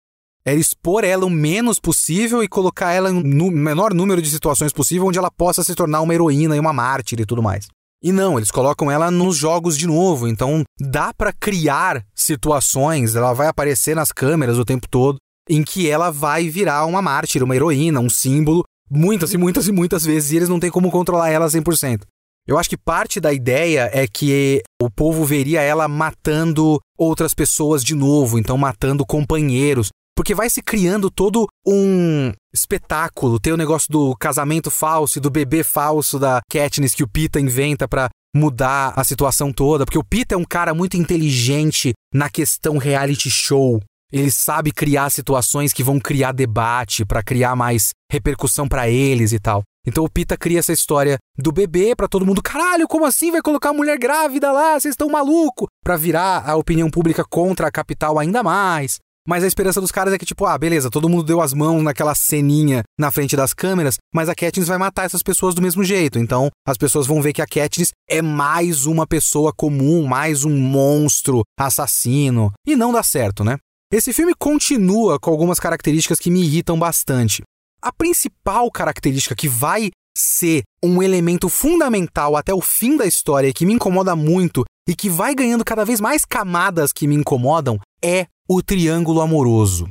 era expor ela o menos possível e colocar ela no menor número de situações possível onde ela possa se tornar uma heroína e uma mártir e tudo mais. E não, eles colocam ela nos jogos de novo, então dá para criar situações, ela vai aparecer nas câmeras o tempo todo, em que ela vai virar uma mártir, uma heroína, um símbolo, muitas e muitas e muitas vezes, e eles não têm como controlar ela 100%. Eu acho que parte da ideia é que o povo veria ela matando outras pessoas de novo, então matando companheiros, porque vai se criando todo um espetáculo. Tem o negócio do casamento falso e do bebê falso da Katniss que o Pita inventa para mudar a situação toda. Porque o Pita é um cara muito inteligente na questão reality show. Ele sabe criar situações que vão criar debate para criar mais repercussão para eles e tal. Então o Pita cria essa história do bebê para todo mundo, caralho, como assim vai colocar a mulher grávida lá? Vocês estão maluco? Para virar a opinião pública contra a capital ainda mais. Mas a esperança dos caras é que, tipo, ah, beleza, todo mundo deu as mãos naquela ceninha na frente das câmeras, mas a Katniss vai matar essas pessoas do mesmo jeito. Então, as pessoas vão ver que a Katniss é mais uma pessoa comum, mais um monstro assassino. E não dá certo, né? Esse filme continua com algumas características que me irritam bastante. A principal característica que vai ser um elemento fundamental até o fim da história que me incomoda muito e que vai ganhando cada vez mais camadas que me incomodam é o triângulo amoroso.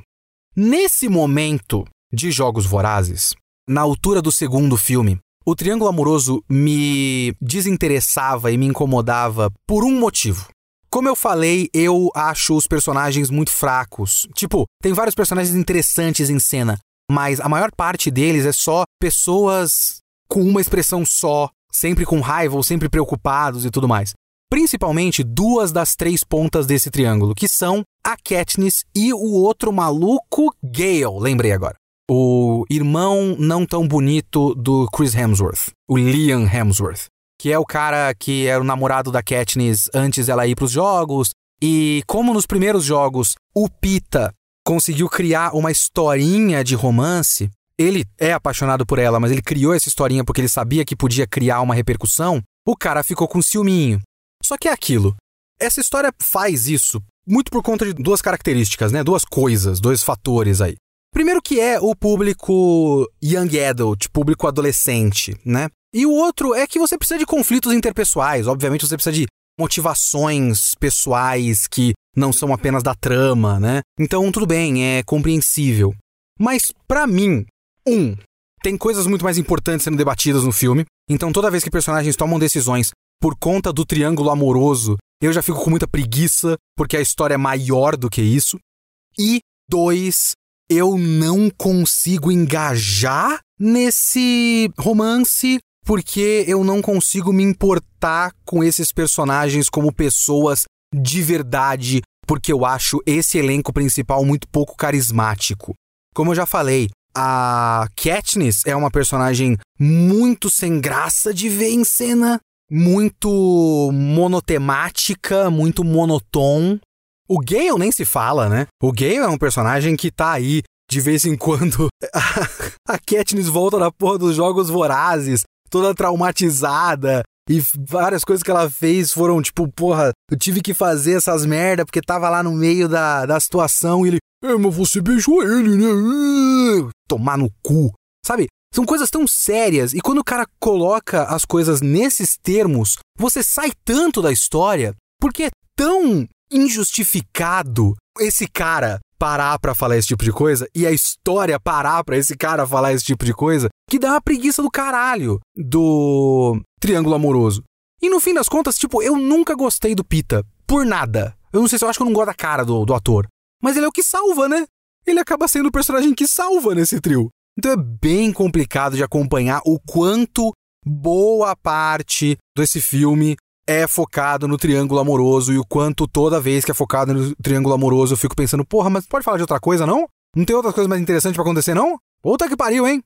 Nesse momento de Jogos Vorazes, na altura do segundo filme, o triângulo amoroso me desinteressava e me incomodava por um motivo. Como eu falei, eu acho os personagens muito fracos. Tipo, tem vários personagens interessantes em cena, mas a maior parte deles é só pessoas com uma expressão só, sempre com raiva ou sempre preocupados e tudo mais principalmente duas das três pontas desse triângulo, que são a Katniss e o outro maluco Gale, lembrei agora. O irmão não tão bonito do Chris Hemsworth, o Liam Hemsworth, que é o cara que era o namorado da Katniss antes dela ir para os jogos. E como nos primeiros jogos o Pita conseguiu criar uma historinha de romance, ele é apaixonado por ela, mas ele criou essa historinha porque ele sabia que podia criar uma repercussão. O cara ficou com ciúminho. Só que é aquilo. Essa história faz isso muito por conta de duas características, né? Duas coisas, dois fatores aí. Primeiro que é o público young adult, público adolescente, né? E o outro é que você precisa de conflitos interpessoais, obviamente você precisa de motivações pessoais que não são apenas da trama, né? Então tudo bem, é compreensível. Mas para mim, um, tem coisas muito mais importantes sendo debatidas no filme. Então toda vez que personagens tomam decisões por conta do triângulo amoroso, eu já fico com muita preguiça, porque a história é maior do que isso. E dois, eu não consigo engajar nesse romance porque eu não consigo me importar com esses personagens como pessoas de verdade, porque eu acho esse elenco principal muito pouco carismático. Como eu já falei, a Katniss é uma personagem muito sem graça de ver em cena, muito monotemática, muito monotom. O Gale nem se fala, né? O Gale é um personagem que tá aí de vez em quando. *laughs* a Katniss volta na porra dos Jogos Vorazes, toda traumatizada. E várias coisas que ela fez foram tipo, porra, eu tive que fazer essas merda porque tava lá no meio da, da situação e ele, é, mas você beijou ele, né? Tomar no cu. Sabe? São coisas tão sérias e quando o cara coloca as coisas nesses termos, você sai tanto da história porque é tão injustificado esse cara parar para falar esse tipo de coisa e a história parar para esse cara falar esse tipo de coisa que dá uma preguiça do caralho do triângulo amoroso. E no fim das contas, tipo, eu nunca gostei do Pita. Por nada. Eu não sei se eu acho que eu não gosto da cara do, do ator. Mas ele é o que salva, né? Ele acaba sendo o personagem que salva nesse trio. Então é bem complicado de acompanhar o quanto boa parte desse filme é focado no triângulo amoroso e o quanto toda vez que é focado no triângulo amoroso eu fico pensando, porra, mas pode falar de outra coisa, não? Não tem outras coisas mais interessantes para acontecer, não? Outra que pariu, hein?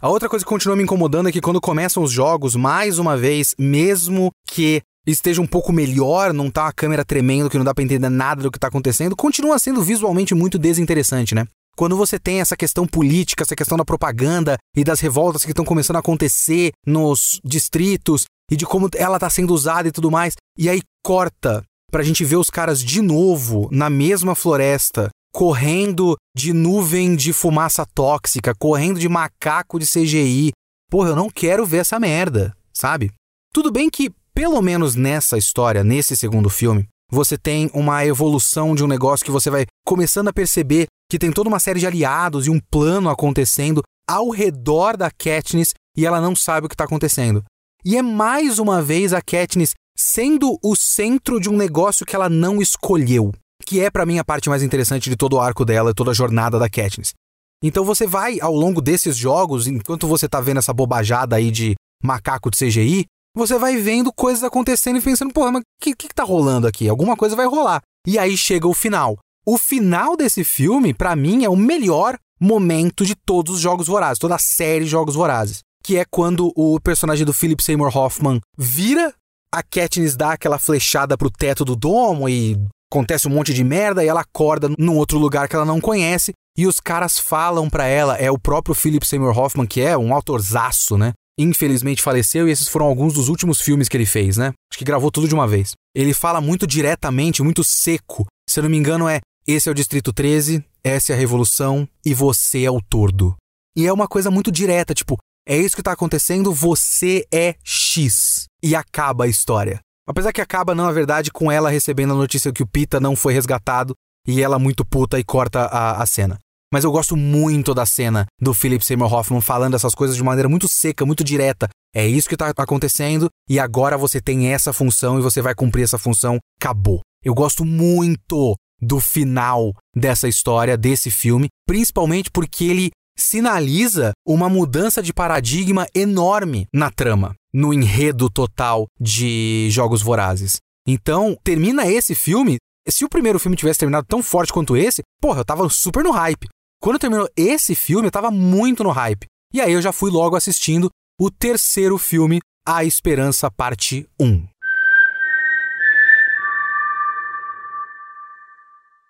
A outra coisa que continua me incomodando é que quando começam os jogos, mais uma vez, mesmo que esteja um pouco melhor, não tá a câmera tremendo, que não dá para entender nada do que tá acontecendo, continua sendo visualmente muito desinteressante, né? Quando você tem essa questão política, essa questão da propaganda e das revoltas que estão começando a acontecer nos distritos e de como ela tá sendo usada e tudo mais, e aí corta pra gente ver os caras de novo na mesma floresta, correndo de nuvem de fumaça tóxica, correndo de macaco de CGI. Porra, eu não quero ver essa merda, sabe? Tudo bem que, pelo menos nessa história, nesse segundo filme, você tem uma evolução de um negócio que você vai começando a perceber que tem toda uma série de aliados e um plano acontecendo ao redor da Katniss e ela não sabe o que está acontecendo. E é mais uma vez a Katniss sendo o centro de um negócio que ela não escolheu que é para mim a parte mais interessante de todo o arco dela e toda a jornada da Katniss. Então você vai ao longo desses jogos, enquanto você tá vendo essa bobajada aí de macaco de CGI, você vai vendo coisas acontecendo e pensando, porra, mas o que, que, que tá rolando aqui? Alguma coisa vai rolar. E aí chega o final. O final desse filme, para mim, é o melhor momento de todos os Jogos Vorazes, toda a série Jogos Vorazes. Que é quando o personagem do Philip Seymour Hoffman vira, a Katniss dá aquela flechada pro teto do domo e acontece um monte de merda e ela acorda num outro lugar que ela não conhece e os caras falam para ela, é o próprio Philip Seymour Hoffman, que é um autorzaço, né? Infelizmente faleceu e esses foram alguns dos últimos filmes que ele fez, né? Acho que gravou tudo de uma vez. Ele fala muito diretamente, muito seco. Se eu não me engano, é: esse é o Distrito 13, essa é a Revolução e você é o tordo. E é uma coisa muito direta, tipo, é isso que tá acontecendo, você é X. E acaba a história. Apesar que acaba, não, a verdade, com ela recebendo a notícia que o Pita não foi resgatado e ela muito puta e corta a, a cena. Mas eu gosto muito da cena do Philip Seymour Hoffman falando essas coisas de maneira muito seca, muito direta. É isso que tá acontecendo e agora você tem essa função e você vai cumprir essa função. Acabou. Eu gosto muito do final dessa história, desse filme, principalmente porque ele sinaliza uma mudança de paradigma enorme na trama, no enredo total de Jogos Vorazes. Então, termina esse filme. Se o primeiro filme tivesse terminado tão forte quanto esse, porra, eu tava super no hype. Quando terminou esse filme, eu tava muito no hype. E aí eu já fui logo assistindo o terceiro filme, A Esperança Parte 1.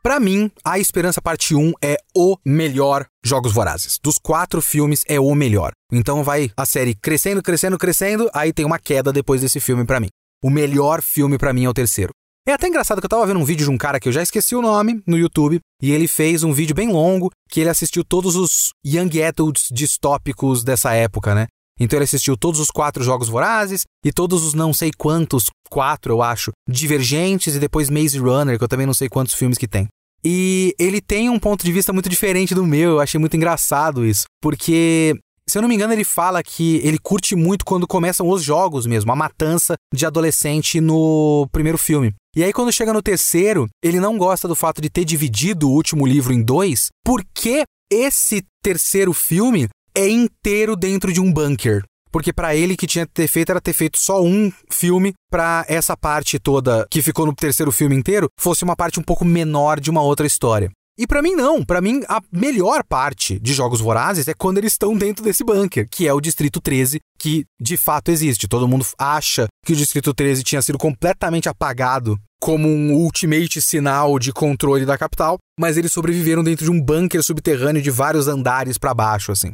Para mim, A Esperança Parte 1 é o melhor Jogos Vorazes. Dos quatro filmes, é o melhor. Então vai a série crescendo, crescendo, crescendo, aí tem uma queda depois desse filme para mim. O melhor filme para mim é o terceiro. É até engraçado que eu tava vendo um vídeo de um cara que eu já esqueci o nome no YouTube, e ele fez um vídeo bem longo que ele assistiu todos os Young Adults distópicos dessa época, né? Então ele assistiu todos os quatro jogos vorazes e todos os não sei quantos, quatro eu acho, divergentes e depois Maze Runner, que eu também não sei quantos filmes que tem. E ele tem um ponto de vista muito diferente do meu, eu achei muito engraçado isso. Porque, se eu não me engano, ele fala que ele curte muito quando começam os jogos mesmo, a matança de adolescente no primeiro filme. E aí, quando chega no terceiro, ele não gosta do fato de ter dividido o último livro em dois, porque esse terceiro filme é inteiro dentro de um bunker. porque para ele que tinha que ter feito era ter feito só um filme para essa parte toda que ficou no terceiro filme inteiro fosse uma parte um pouco menor de uma outra história. E para mim não, para mim a melhor parte de Jogos Vorazes é quando eles estão dentro desse bunker, que é o Distrito 13, que de fato existe. Todo mundo acha que o Distrito 13 tinha sido completamente apagado como um ultimate sinal de controle da capital, mas eles sobreviveram dentro de um bunker subterrâneo de vários andares para baixo assim.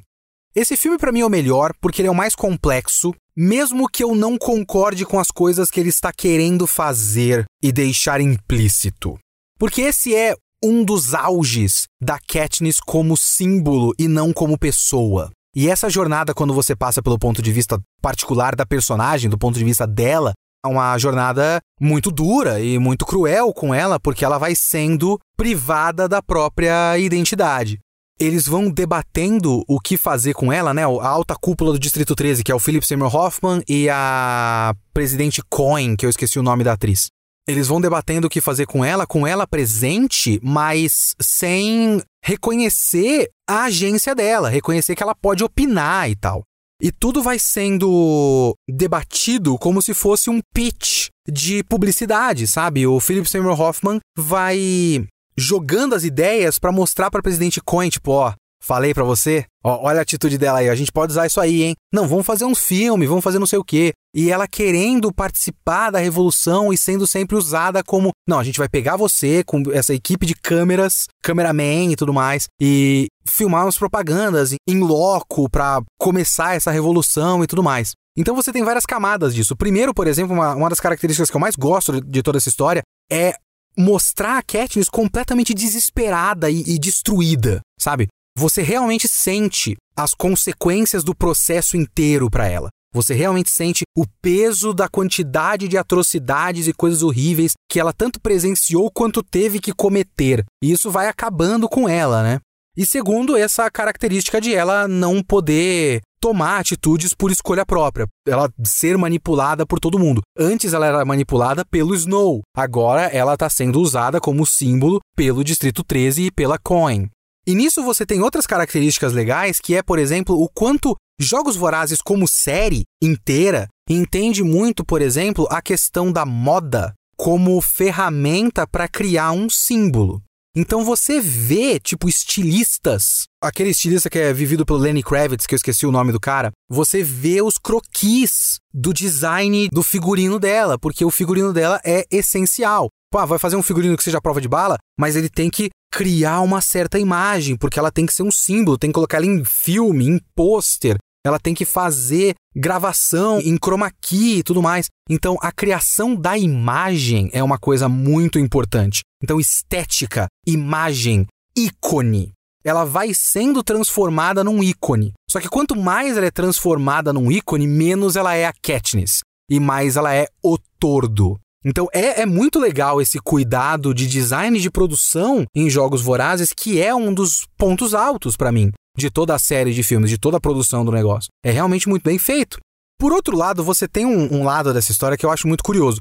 Esse filme para mim é o melhor porque ele é o mais complexo, mesmo que eu não concorde com as coisas que ele está querendo fazer e deixar implícito. Porque esse é um dos auges da Katniss como símbolo e não como pessoa. E essa jornada, quando você passa pelo ponto de vista particular da personagem, do ponto de vista dela, é uma jornada muito dura e muito cruel com ela, porque ela vai sendo privada da própria identidade. Eles vão debatendo o que fazer com ela, né? A alta cúpula do Distrito 13, que é o Philip Seymour Hoffman, e a presidente Cohen, que eu esqueci o nome da atriz. Eles vão debatendo o que fazer com ela, com ela presente, mas sem reconhecer a agência dela, reconhecer que ela pode opinar e tal. E tudo vai sendo debatido como se fosse um pitch de publicidade, sabe? O Philip Seymour Hoffman vai jogando as ideias para mostrar para presidente Cohen, tipo, ó, Falei para você? Ó, olha a atitude dela aí, a gente pode usar isso aí, hein? Não, vamos fazer um filme, vamos fazer não sei o quê. E ela querendo participar da revolução e sendo sempre usada como, não, a gente vai pegar você com essa equipe de câmeras, cameraman e tudo mais, e filmar umas propagandas em loco para começar essa revolução e tudo mais. Então você tem várias camadas disso. Primeiro, por exemplo, uma, uma das características que eu mais gosto de, toda essa história é mostrar a Katniss completamente desesperada e, e destruída, sabe? Você realmente sente as consequências do processo inteiro para ela. Você realmente sente o peso da quantidade de atrocidades e coisas horríveis que ela tanto presenciou quanto teve que cometer. E isso vai acabando com ela, né? E segundo, essa característica de ela não poder tomar atitudes por escolha própria, ela ser manipulada por todo mundo. Antes ela era manipulada pelo Snow, agora ela está sendo usada como símbolo pelo Distrito 13 e pela Coin. E nisso você tem outras características legais, que é, por exemplo, o quanto Jogos Vorazes como série inteira entende muito, por exemplo, a questão da moda como ferramenta para criar um símbolo. Então você vê, tipo, estilistas, aquele estilista que é vivido pelo Lenny Kravitz, que eu esqueci o nome do cara, você vê os croquis do design do figurino dela, porque o figurino dela é essencial. Pô, vai fazer um figurino que seja prova de bala, mas ele tem que criar uma certa imagem, porque ela tem que ser um símbolo, tem que colocar ela em filme, em pôster, ela tem que fazer gravação em chroma key e tudo mais. Então, a criação da imagem é uma coisa muito importante. Então, estética, imagem, ícone. Ela vai sendo transformada num ícone. Só que quanto mais ela é transformada num ícone, menos ela é a Katniss. E mais ela é o tordo. Então é, é muito legal esse cuidado de design de produção em Jogos Vorazes, que é um dos pontos altos para mim de toda a série de filmes, de toda a produção do negócio. É realmente muito bem feito. Por outro lado, você tem um, um lado dessa história que eu acho muito curioso.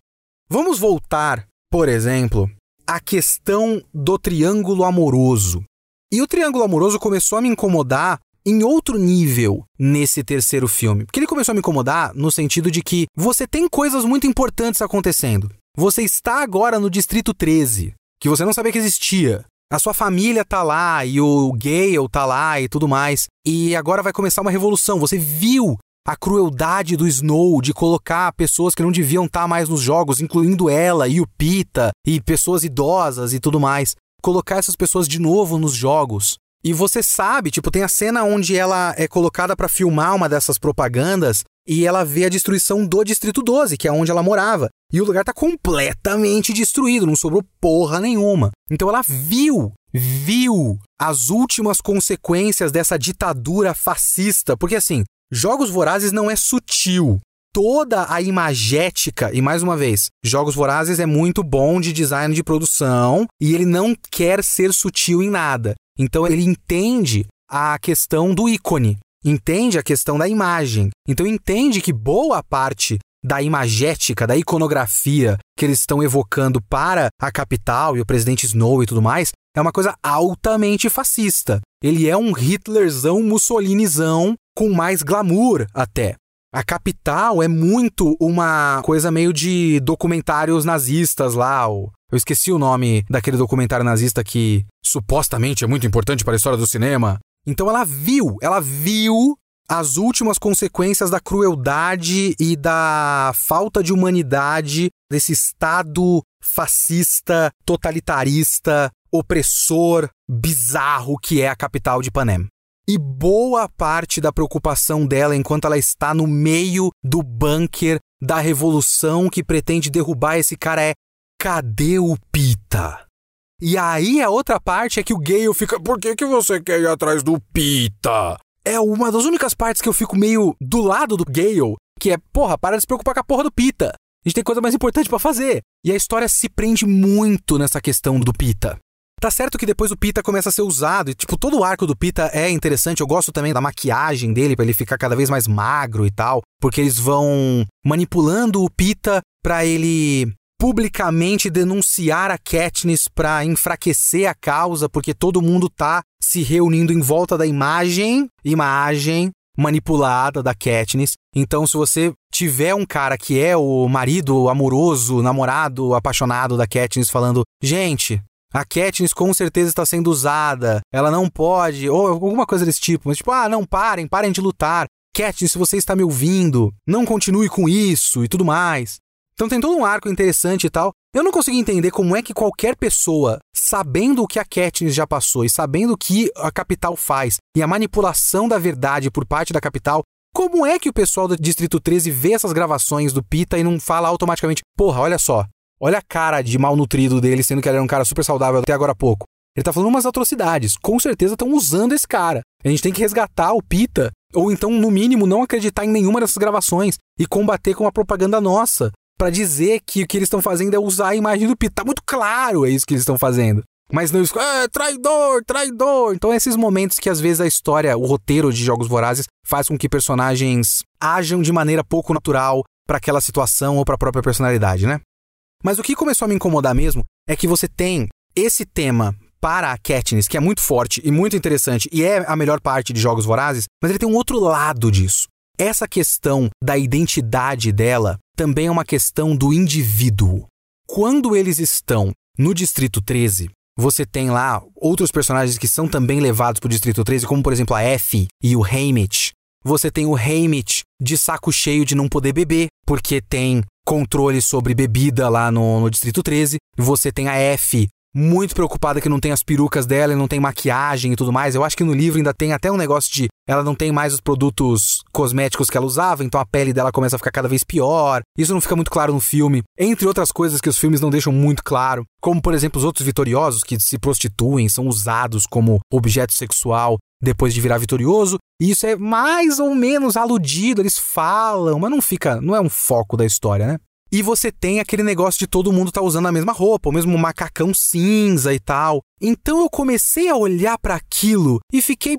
Vamos voltar, por exemplo, à questão do triângulo amoroso. E o triângulo amoroso começou a me incomodar em outro nível nesse terceiro filme. Porque ele começou a me incomodar no sentido de que você tem coisas muito importantes acontecendo. Você está agora no Distrito 13, que você não sabia que existia. A sua família tá lá e o Gale tá lá e tudo mais. E agora vai começar uma revolução. Você viu a crueldade do Snow de colocar pessoas que não deviam estar tá mais nos jogos, incluindo ela e o Pita e pessoas idosas e tudo mais. Colocar essas pessoas de novo nos jogos. E você sabe, tipo, tem a cena onde ela é colocada para filmar uma dessas propagandas e ela vê a destruição do Distrito 12, que é onde ela morava. E o lugar tá completamente destruído, não sobrou porra nenhuma. Então ela viu, viu as últimas consequências dessa ditadura fascista, porque assim, Jogos Vorazes não é sutil. Toda a imagética, e mais uma vez, Jogos Vorazes é muito bom de design de produção e ele não quer ser sutil em nada. Então ele entende a questão do ícone, entende a questão da imagem. Então entende que boa parte da imagética, da iconografia que eles estão evocando para a capital e o presidente Snow e tudo mais, é uma coisa altamente fascista. Ele é um Hitlerzão, Mussolinizão, com mais glamour até. A capital é muito uma coisa meio de documentários nazistas lá. Eu esqueci o nome daquele documentário nazista que supostamente é muito importante para a história do cinema. Então ela viu, ela viu as últimas consequências da crueldade e da falta de humanidade desse Estado fascista, totalitarista, opressor, bizarro que é a capital de Panem. E boa parte da preocupação dela enquanto ela está no meio do bunker da revolução que pretende derrubar esse cara é: cadê o Pita? E aí a outra parte é que o Gale fica: por que, que você quer ir atrás do Pita? É uma das únicas partes que eu fico meio do lado do Gale, que é: porra, para de se preocupar com a porra do Pita. A gente tem coisa mais importante para fazer. E a história se prende muito nessa questão do Pita. Tá certo que depois o Pita começa a ser usado, e tipo, todo o arco do Pita é interessante. Eu gosto também da maquiagem dele, para ele ficar cada vez mais magro e tal, porque eles vão manipulando o Pita para ele publicamente denunciar a Katniss para enfraquecer a causa, porque todo mundo tá se reunindo em volta da imagem, imagem manipulada da Katniss. Então, se você tiver um cara que é o marido amoroso, namorado, apaixonado da Katniss falando, gente, a Katniss com certeza está sendo usada, ela não pode, ou alguma coisa desse tipo, mas tipo, ah, não parem, parem de lutar. Katniss, se você está me ouvindo, não continue com isso e tudo mais. Então tem todo um arco interessante e tal. Eu não consigo entender como é que qualquer pessoa, sabendo o que a Katniss já passou e sabendo o que a capital faz e a manipulação da verdade por parte da capital, como é que o pessoal do Distrito 13 vê essas gravações do Pita e não fala automaticamente: porra, olha só, olha a cara de malnutrido dele, sendo que ele era um cara super saudável até agora há pouco. Ele tá falando umas atrocidades. Com certeza estão usando esse cara. A gente tem que resgatar o Pita, ou então, no mínimo, não acreditar em nenhuma dessas gravações e combater com a propaganda nossa para dizer que o que eles estão fazendo é usar a imagem do Pita. Tá muito claro é isso que eles estão fazendo. Mas não é traidor, traidor. Então, esses momentos que às vezes a história, o roteiro de Jogos Vorazes faz com que personagens ajam de maneira pouco natural para aquela situação ou para a própria personalidade, né? Mas o que começou a me incomodar mesmo é que você tem esse tema para a Katniss, que é muito forte e muito interessante e é a melhor parte de Jogos Vorazes, mas ele tem um outro lado disso. Essa questão da identidade dela também é uma questão do indivíduo. Quando eles estão no Distrito 13, você tem lá outros personagens que são também levados para o Distrito 13, como por exemplo a Effie e o Haymitch. Você tem o Haymitch de saco cheio de não poder beber, porque tem controle sobre bebida lá no, no Distrito 13. Você tem a F muito preocupada que não tem as perucas dela e não tem maquiagem e tudo mais. Eu acho que no livro ainda tem até um negócio de ela não tem mais os produtos cosméticos que ela usava, então a pele dela começa a ficar cada vez pior. Isso não fica muito claro no filme, entre outras coisas que os filmes não deixam muito claro, como por exemplo os outros vitoriosos que se prostituem, são usados como objeto sexual depois de virar vitorioso. E isso é mais ou menos aludido, eles falam, mas não fica, não é um foco da história, né? E você tem aquele negócio de todo mundo tá usando a mesma roupa, o mesmo macacão cinza e tal. Então eu comecei a olhar para aquilo e fiquei,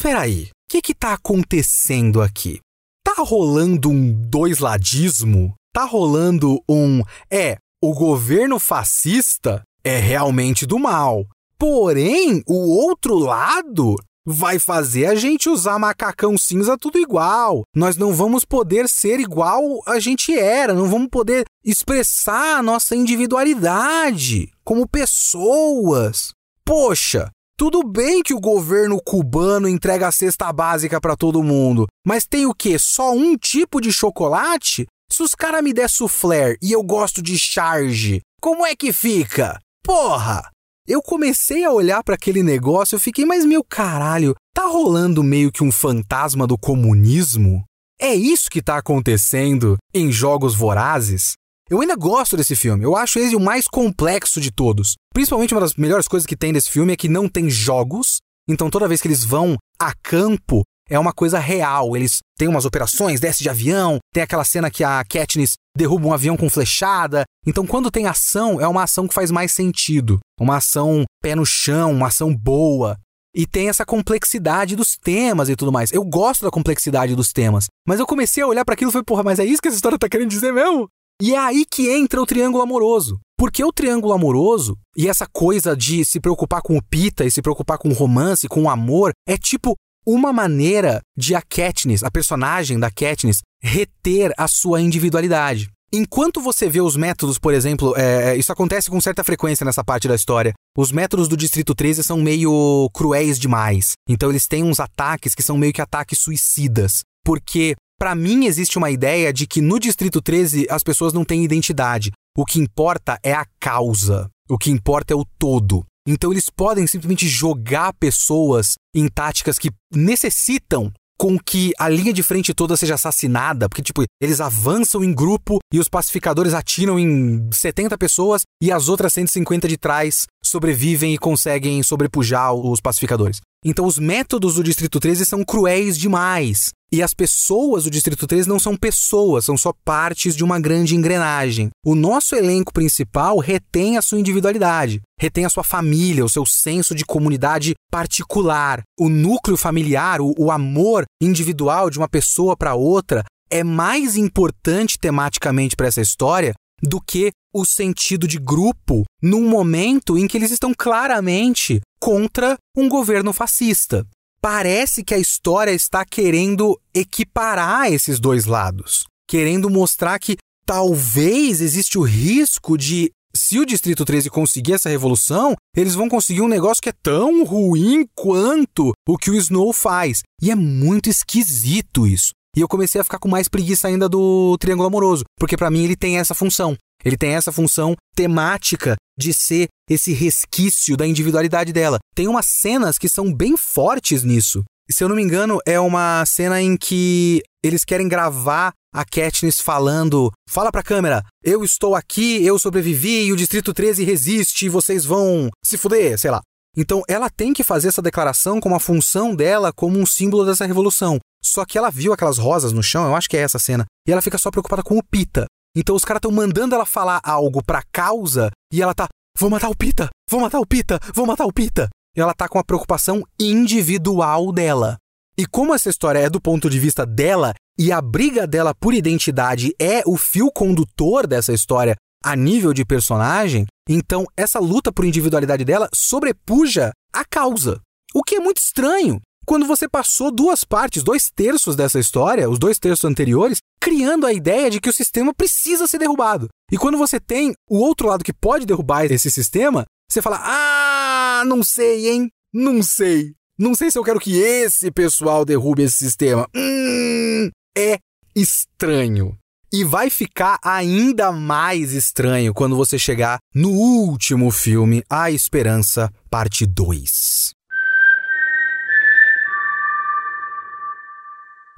peraí, o que que tá acontecendo aqui? Tá rolando um dois-ladismo? Tá rolando um, é, o governo fascista é realmente do mal. Porém, o outro lado vai fazer a gente usar macacão cinza tudo igual. Nós não vamos poder ser igual a gente era, não vamos poder expressar a nossa individualidade como pessoas. Poxa, tudo bem que o governo cubano entrega a cesta básica para todo mundo, mas tem o quê? Só um tipo de chocolate? Se os caras me der soufflé e eu gosto de charge, como é que fica? Porra! Eu comecei a olhar para aquele negócio, eu fiquei, mas meu caralho, tá rolando meio que um fantasma do comunismo? É isso que tá acontecendo em Jogos Vorazes? Eu ainda gosto desse filme, eu acho ele o mais complexo de todos. Principalmente uma das melhores coisas que tem desse filme é que não tem jogos, então toda vez que eles vão a campo, é uma coisa real. Eles têm umas operações, desce de avião, tem aquela cena que a Katniss derruba um avião com flechada. Então, quando tem ação, é uma ação que faz mais sentido. Uma ação pé no chão, uma ação boa. E tem essa complexidade dos temas e tudo mais. Eu gosto da complexidade dos temas. Mas eu comecei a olhar para aquilo e falei, porra, mas é isso que essa história tá querendo dizer mesmo? E é aí que entra o triângulo amoroso. Porque o triângulo amoroso e essa coisa de se preocupar com o pita e se preocupar com o romance, com o amor, é tipo uma maneira de a Katniss, a personagem da Katniss, reter a sua individualidade. Enquanto você vê os métodos, por exemplo, é, isso acontece com certa frequência nessa parte da história. Os métodos do Distrito 13 são meio cruéis demais. Então eles têm uns ataques que são meio que ataques suicidas. Porque, para mim, existe uma ideia de que no Distrito 13 as pessoas não têm identidade. O que importa é a causa. O que importa é o todo. Então eles podem simplesmente jogar pessoas em táticas que necessitam com que a linha de frente toda seja assassinada, porque, tipo, eles avançam em grupo e os pacificadores atiram em 70 pessoas e as outras 150 de trás sobrevivem e conseguem sobrepujar os pacificadores. Então, os métodos do Distrito 13 são cruéis demais. E as pessoas do Distrito 13 não são pessoas, são só partes de uma grande engrenagem. O nosso elenco principal retém a sua individualidade, retém a sua família, o seu senso de comunidade particular. O núcleo familiar, o, o amor individual de uma pessoa para outra é mais importante tematicamente para essa história do que o sentido de grupo num momento em que eles estão claramente contra um governo fascista. Parece que a história está querendo equiparar esses dois lados, querendo mostrar que talvez existe o risco de se o Distrito 13 conseguir essa revolução, eles vão conseguir um negócio que é tão ruim quanto o que o Snow faz. E é muito esquisito isso. E eu comecei a ficar com mais preguiça ainda do Triângulo Amoroso, porque para mim ele tem essa função. Ele tem essa função temática de ser esse resquício da individualidade dela. Tem umas cenas que são bem fortes nisso. Se eu não me engano, é uma cena em que eles querem gravar a Katniss falando: "Fala pra câmera, eu estou aqui, eu sobrevivi e o Distrito 13 resiste e vocês vão se fuder", sei lá. Então ela tem que fazer essa declaração como a função dela como um símbolo dessa revolução. Só que ela viu aquelas rosas no chão, eu acho que é essa cena, e ela fica só preocupada com o Pita. Então os caras estão mandando ela falar algo pra causa e ela tá, vou matar o Pita, vou matar o Pita, vou matar o Pita. E ela tá com a preocupação individual dela. E como essa história é do ponto de vista dela e a briga dela por identidade é o fio condutor dessa história a nível de personagem, então essa luta por individualidade dela sobrepuja a causa. O que é muito estranho, quando você passou duas partes, dois terços dessa história, os dois terços anteriores, criando a ideia de que o sistema precisa ser derrubado. E quando você tem o outro lado que pode derrubar esse sistema, você fala: Ah, não sei, hein? Não sei. Não sei se eu quero que esse pessoal derrube esse sistema. Hum, é estranho. E vai ficar ainda mais estranho quando você chegar no último filme, A Esperança, parte 2.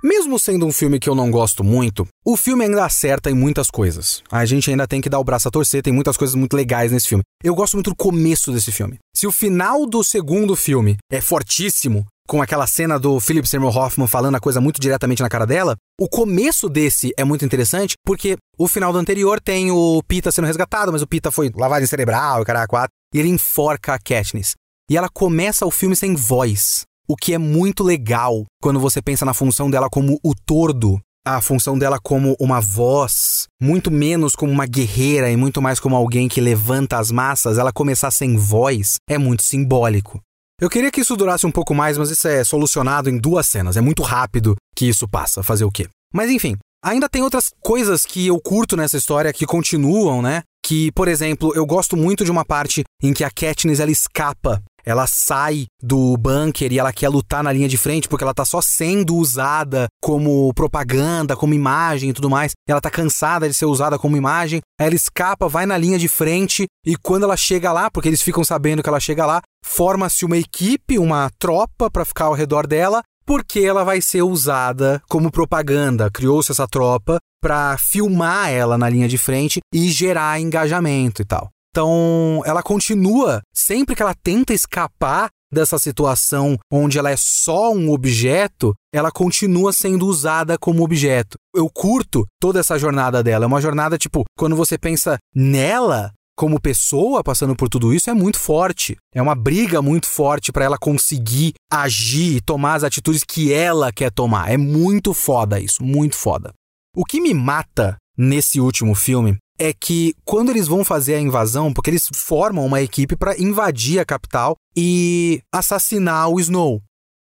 Mesmo sendo um filme que eu não gosto muito, o filme ainda acerta em muitas coisas. A gente ainda tem que dar o braço a torcer, tem muitas coisas muito legais nesse filme. Eu gosto muito do começo desse filme. Se o final do segundo filme é fortíssimo, com aquela cena do Philip Seymour Hoffman falando a coisa muito diretamente na cara dela, o começo desse é muito interessante, porque o final do anterior tem o Pita sendo resgatado, mas o Pita foi lavado em cerebral, o cara quatro, e ele enforca a Katniss. E ela começa o filme sem voz. O que é muito legal quando você pensa na função dela como o tordo, a função dela como uma voz, muito menos como uma guerreira e muito mais como alguém que levanta as massas, ela começar sem voz é muito simbólico. Eu queria que isso durasse um pouco mais, mas isso é solucionado em duas cenas. É muito rápido que isso passa. Fazer o quê? Mas enfim, ainda tem outras coisas que eu curto nessa história que continuam, né? Que, por exemplo, eu gosto muito de uma parte em que a Katniss ela escapa ela sai do bunker e ela quer lutar na linha de frente porque ela tá só sendo usada como propaganda, como imagem e tudo mais. Ela tá cansada de ser usada como imagem. Ela escapa, vai na linha de frente e quando ela chega lá, porque eles ficam sabendo que ela chega lá, forma-se uma equipe, uma tropa para ficar ao redor dela porque ela vai ser usada como propaganda. Criou-se essa tropa para filmar ela na linha de frente e gerar engajamento e tal. Então, ela continua, sempre que ela tenta escapar dessa situação onde ela é só um objeto, ela continua sendo usada como objeto. Eu curto toda essa jornada dela. É uma jornada, tipo, quando você pensa nela como pessoa passando por tudo isso, é muito forte. É uma briga muito forte para ela conseguir agir e tomar as atitudes que ela quer tomar. É muito foda isso, muito foda. O que me mata nesse último filme é que quando eles vão fazer a invasão, porque eles formam uma equipe para invadir a capital e assassinar o Snow.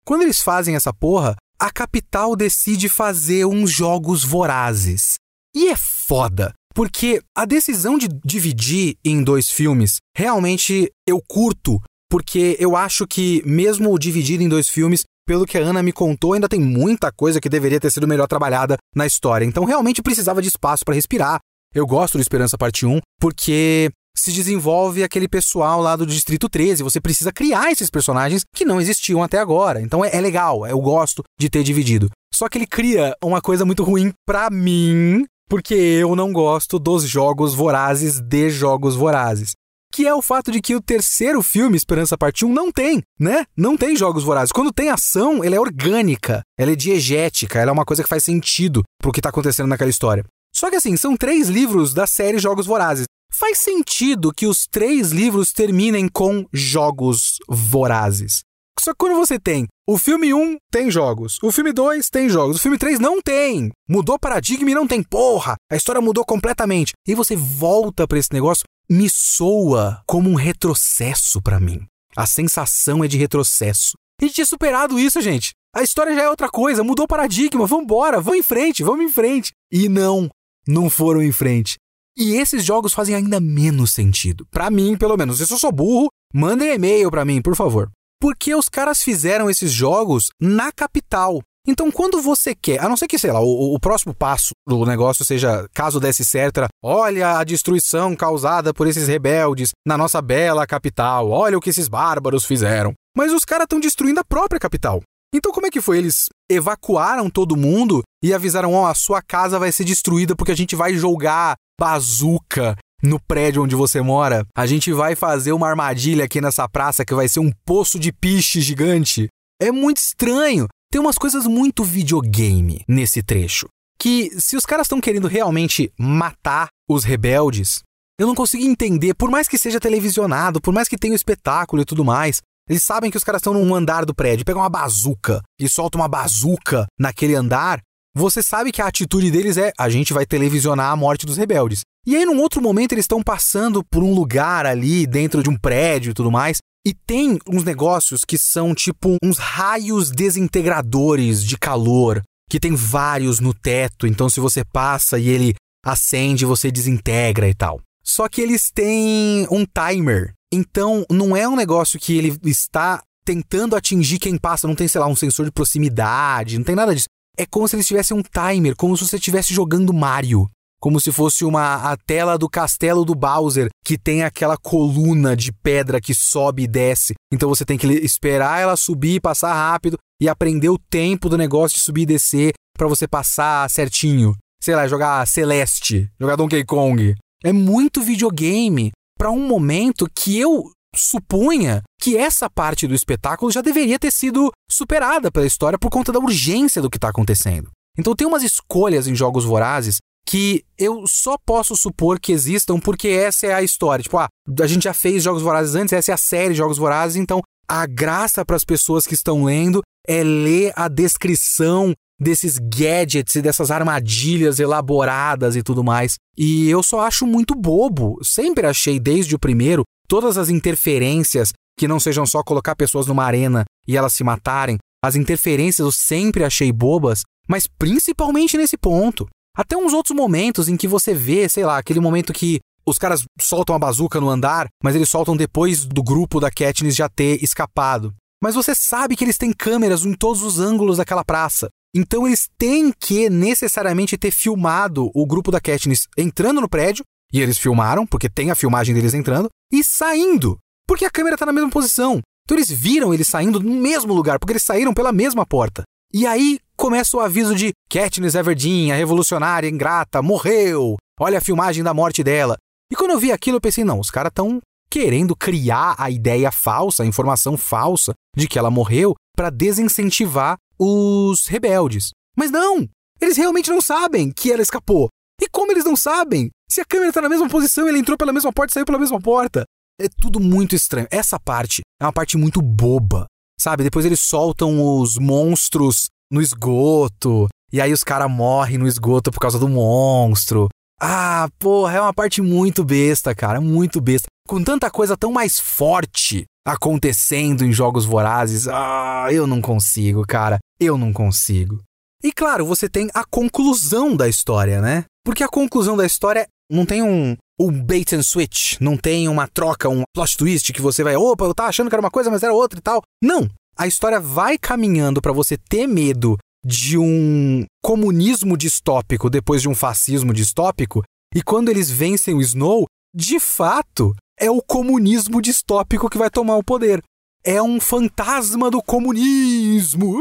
Quando eles fazem essa porra, a capital decide fazer uns jogos vorazes. E é foda, porque a decisão de dividir em dois filmes, realmente eu curto, porque eu acho que, mesmo dividido em dois filmes, pelo que a Ana me contou, ainda tem muita coisa que deveria ter sido melhor trabalhada na história. Então, realmente precisava de espaço para respirar. Eu gosto do Esperança Parte 1, porque se desenvolve aquele pessoal lá do Distrito 13. Você precisa criar esses personagens que não existiam até agora. Então é, é legal, eu gosto de ter dividido. Só que ele cria uma coisa muito ruim pra mim, porque eu não gosto dos jogos vorazes de jogos vorazes que é o fato de que o terceiro filme, Esperança Parte 1, não tem, né? Não tem jogos vorazes. Quando tem ação, ela é orgânica, ela é diegética, ela é uma coisa que faz sentido pro que tá acontecendo naquela história. Só que assim, são três livros da série Jogos Vorazes. Faz sentido que os três livros terminem com jogos vorazes. Só que quando você tem o filme 1 tem jogos, o filme 2 tem jogos, o filme 3 não tem. Mudou paradigma e não tem. Porra, a história mudou completamente. E você volta para esse negócio, me soa como um retrocesso para mim. A sensação é de retrocesso. A gente tinha superado isso, gente. A história já é outra coisa, mudou paradigma, vambora, vamos em frente, vamos em frente. E não, não foram em frente. E esses jogos fazem ainda menos sentido. Para mim, pelo menos. Se eu sou burro, mandem e-mail para mim, por favor. Porque os caras fizeram esses jogos na capital. Então, quando você quer, a não ser que, sei lá, o, o, próximo passo do negócio seja, caso desse certo, olha a destruição causada por esses rebeldes na nossa bela capital, olha o que esses bárbaros fizeram. Mas os caras estão destruindo a própria capital. Então, como é que foi? Eles evacuaram todo mundo e avisaram: ó, oh, a sua casa vai ser destruída porque a gente vai jogar bazuca no prédio onde você mora. A gente vai fazer uma armadilha aqui nessa praça que vai ser um poço de piche gigante. É muito estranho. Tem umas coisas muito videogame nesse trecho. Que se os caras estão querendo realmente matar os rebeldes, eu não consigo entender, por mais que seja televisionado, por mais que tenha o espetáculo e tudo mais, eles sabem que os caras estão num andar do prédio, pegam uma bazuca e soltam uma bazuca naquele andar. Você sabe que a atitude deles é: a gente vai televisionar a morte dos rebeldes. E aí, num outro momento, eles estão passando por um lugar ali, dentro de um prédio e tudo mais, e tem uns negócios que são tipo uns raios desintegradores de calor, que tem vários no teto, então se você passa e ele acende, você desintegra e tal. Só que eles têm um timer então, não é um negócio que ele está tentando atingir quem passa, não tem, sei lá, um sensor de proximidade, não tem nada disso. É como se eles tivessem um timer, como se você estivesse jogando Mario. Como se fosse uma a tela do castelo do Bowser, que tem aquela coluna de pedra que sobe e desce. Então você tem que esperar ela subir, passar rápido e aprender o tempo do negócio de subir e descer para você passar certinho. Sei lá, jogar Celeste, jogar Donkey Kong. É muito videogame para um momento que eu supunha que essa parte do espetáculo já deveria ter sido superada pela história por conta da urgência do que está acontecendo. Então tem umas escolhas em jogos vorazes que eu só posso supor que existam porque essa é a história. Tipo, ah, a gente já fez jogos vorazes antes, essa é a série jogos vorazes, então a graça para as pessoas que estão lendo é ler a descrição desses gadgets e dessas armadilhas elaboradas e tudo mais. E eu só acho muito bobo. Sempre achei desde o primeiro todas as interferências que não sejam só colocar pessoas numa arena e elas se matarem. As interferências eu sempre achei bobas, mas principalmente nesse ponto. Até uns outros momentos em que você vê, sei lá, aquele momento que os caras soltam a bazuca no andar, mas eles soltam depois do grupo da Katniss já ter escapado. Mas você sabe que eles têm câmeras em todos os ângulos daquela praça. Então eles têm que necessariamente ter filmado o grupo da Katniss entrando no prédio, e eles filmaram, porque tem a filmagem deles entrando, e saindo, porque a câmera está na mesma posição. Então eles viram eles saindo no mesmo lugar, porque eles saíram pela mesma porta. E aí começa o aviso de Katniss Everdeen, a revolucionária ingrata, morreu. Olha a filmagem da morte dela. E quando eu vi aquilo, eu pensei, não, os caras estão querendo criar a ideia falsa, a informação falsa de que ela morreu para desincentivar os rebeldes. Mas não! Eles realmente não sabem que ela escapou. E como eles não sabem? Se a câmera está na mesma posição, ele entrou pela mesma porta e saiu pela mesma porta. É tudo muito estranho. Essa parte é uma parte muito boba. Sabe? Depois eles soltam os monstros no esgoto. E aí os caras morrem no esgoto por causa do monstro. Ah, porra, é uma parte muito besta, cara. Muito besta. Com tanta coisa tão mais forte acontecendo em Jogos Vorazes. Ah, eu não consigo, cara. Eu não consigo. E claro, você tem a conclusão da história, né? Porque a conclusão da história não tem um, um bait and switch, não tem uma troca, um plot twist que você vai, opa, eu tava achando que era uma coisa, mas era outra e tal. Não. A história vai caminhando para você ter medo de um comunismo distópico depois de um fascismo distópico, e quando eles vencem o Snow, de fato, é o comunismo distópico que vai tomar o poder. É um fantasma do comunismo.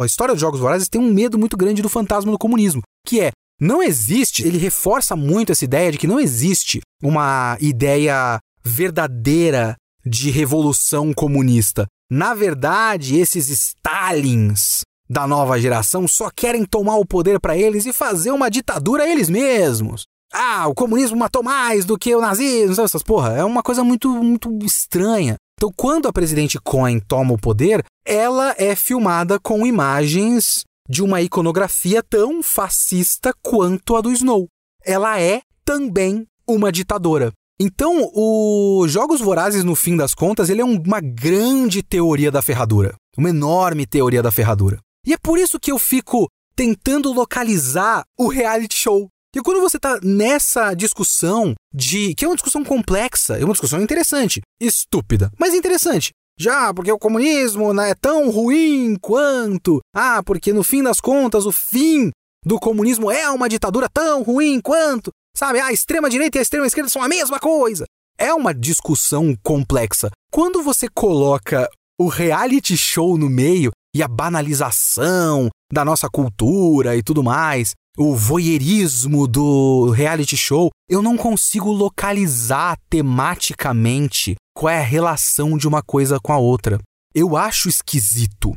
A história dos Jogos Vorazes tem um medo muito grande do fantasma do comunismo, que é não existe, ele reforça muito essa ideia de que não existe uma ideia verdadeira de revolução comunista. Na verdade, esses Stalins da nova geração só querem tomar o poder para eles e fazer uma ditadura eles mesmos. Ah, o comunismo matou mais do que o nazismo, sabe essas porra? É uma coisa muito, muito estranha. Então, quando a presidente Cohen toma o poder, ela é filmada com imagens de uma iconografia tão fascista quanto a do Snow. Ela é também uma ditadora. Então, o Jogos Vorazes, no fim das contas, ele é uma grande teoria da ferradura. Uma enorme teoria da ferradura. E é por isso que eu fico tentando localizar o reality show. E quando você está nessa discussão de. que é uma discussão complexa, é uma discussão interessante, estúpida, mas interessante. Já, porque o comunismo né, é tão ruim quanto. Ah, porque no fim das contas, o fim do comunismo é uma ditadura tão ruim quanto. Sabe, a extrema-direita e a extrema-esquerda são a mesma coisa. É uma discussão complexa. Quando você coloca o reality show no meio e a banalização da nossa cultura e tudo mais, o voyeurismo do reality show, eu não consigo localizar tematicamente qual é a relação de uma coisa com a outra. Eu acho esquisito.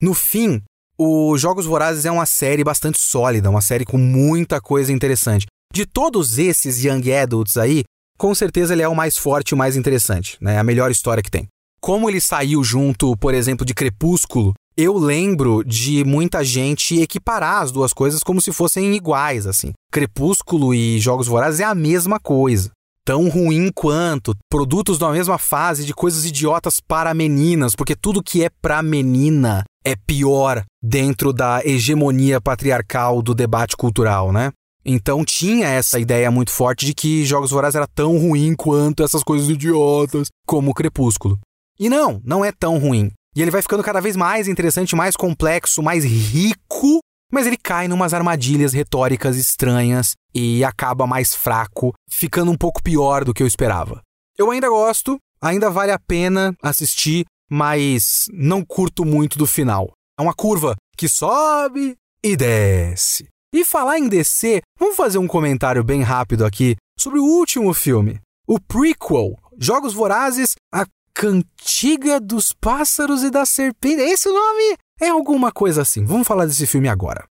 No fim, o Jogos Vorazes é uma série bastante sólida, uma série com muita coisa interessante. De todos esses Young Adults aí, com certeza ele é o mais forte e o mais interessante, né? A melhor história que tem. Como ele saiu junto, por exemplo, de Crepúsculo, eu lembro de muita gente equiparar as duas coisas como se fossem iguais, assim. Crepúsculo e Jogos Vorazes é a mesma coisa tão ruim quanto, produtos da mesma fase de coisas idiotas para meninas, porque tudo que é para menina é pior dentro da hegemonia patriarcal do debate cultural, né? Então tinha essa ideia muito forte de que Jogos Vorazes era tão ruim quanto essas coisas idiotas, como Crepúsculo. E não, não é tão ruim. E ele vai ficando cada vez mais interessante, mais complexo, mais rico mas ele cai numas armadilhas retóricas estranhas e acaba mais fraco, ficando um pouco pior do que eu esperava. Eu ainda gosto, ainda vale a pena assistir, mas não curto muito do final. É uma curva que sobe e desce. E falar em descer, vamos fazer um comentário bem rápido aqui sobre o último filme, o prequel, Jogos Vorazes, a Cantiga dos Pássaros e da Serpente. É esse nome? É alguma coisa assim. Vamos falar desse filme agora.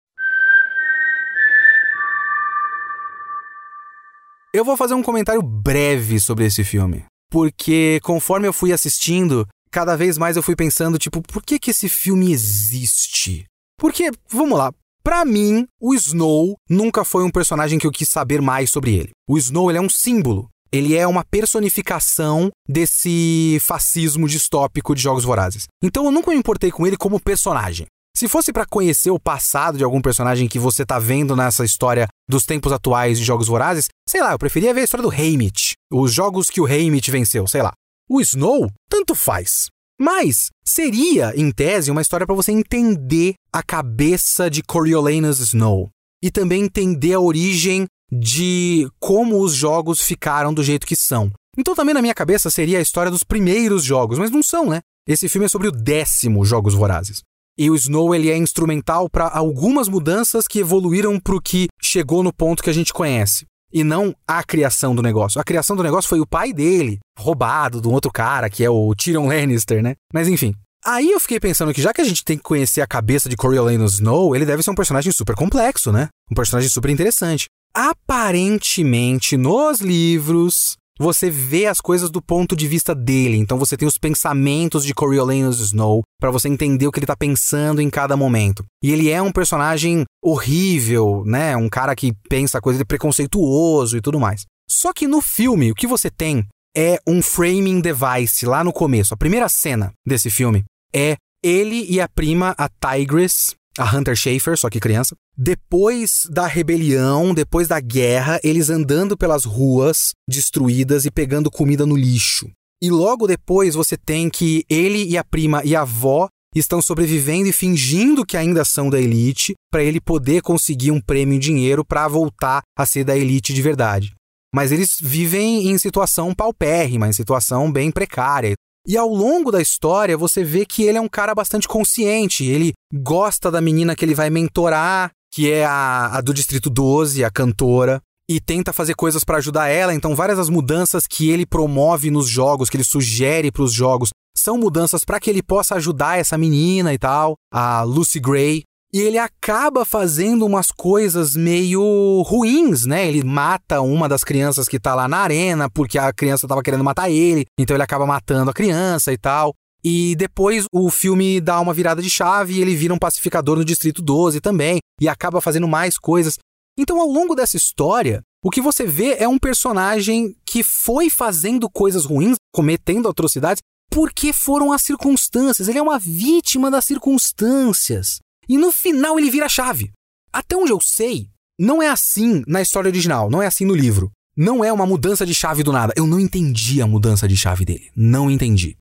Eu vou fazer um comentário breve sobre esse filme, porque conforme eu fui assistindo, cada vez mais eu fui pensando, tipo, por que que esse filme existe? Porque, vamos lá, para mim, o Snow nunca foi um personagem que eu quis saber mais sobre ele. O Snow ele é um símbolo. Ele é uma personificação desse fascismo distópico de Jogos Vorazes. Então eu nunca me importei com ele como personagem. Se fosse para conhecer o passado de algum personagem que você tá vendo nessa história dos tempos atuais de Jogos Vorazes, sei lá, eu preferia ver a história do Haymitch, os jogos que o Haymitch venceu, sei lá. O Snow, tanto faz. Mas seria, em tese, uma história para você entender a cabeça de Coriolanus Snow e também entender a origem de como os jogos ficaram do jeito que são. Então também na minha cabeça seria a história dos primeiros jogos, mas não são, né? Esse filme é sobre o décimo Jogos Vorazes. E o Snow ele é instrumental para algumas mudanças que evoluíram para o que chegou no ponto que a gente conhece. E não a criação do negócio. A criação do negócio foi o pai dele, roubado de um outro cara, que é o Tyrion Lannister, né? Mas enfim. Aí eu fiquei pensando que já que a gente tem que conhecer a cabeça de Coriolanus Snow, ele deve ser um personagem super complexo, né? Um personagem super interessante aparentemente nos livros você vê as coisas do ponto de vista dele. Então você tem os pensamentos de Coriolanus Snow para você entender o que ele tá pensando em cada momento. E ele é um personagem horrível, né? Um cara que pensa coisa de preconceituoso e tudo mais. Só que no filme, o que você tem é um framing device lá no começo. A primeira cena desse filme é ele e a prima, a Tigress, a Hunter Schafer, só que criança. Depois da rebelião, depois da guerra, eles andando pelas ruas destruídas e pegando comida no lixo. E logo depois você tem que ele e a prima e a avó estão sobrevivendo e fingindo que ainda são da elite para ele poder conseguir um prêmio em dinheiro para voltar a ser da elite de verdade. Mas eles vivem em situação paupérrima, em situação bem precária. E ao longo da história, você vê que ele é um cara bastante consciente. Ele gosta da menina que ele vai mentorar, que é a, a do Distrito 12, a cantora, e tenta fazer coisas para ajudar ela. Então, várias das mudanças que ele promove nos jogos, que ele sugere para os jogos, são mudanças para que ele possa ajudar essa menina e tal, a Lucy Gray. E ele acaba fazendo umas coisas meio ruins, né? Ele mata uma das crianças que tá lá na arena porque a criança tava querendo matar ele, então ele acaba matando a criança e tal. E depois o filme dá uma virada de chave e ele vira um pacificador no Distrito 12 também, e acaba fazendo mais coisas. Então, ao longo dessa história, o que você vê é um personagem que foi fazendo coisas ruins, cometendo atrocidades, porque foram as circunstâncias. Ele é uma vítima das circunstâncias. E no final ele vira a chave. Até onde eu sei, não é assim na história original, não é assim no livro. Não é uma mudança de chave do nada. Eu não entendi a mudança de chave dele. Não entendi.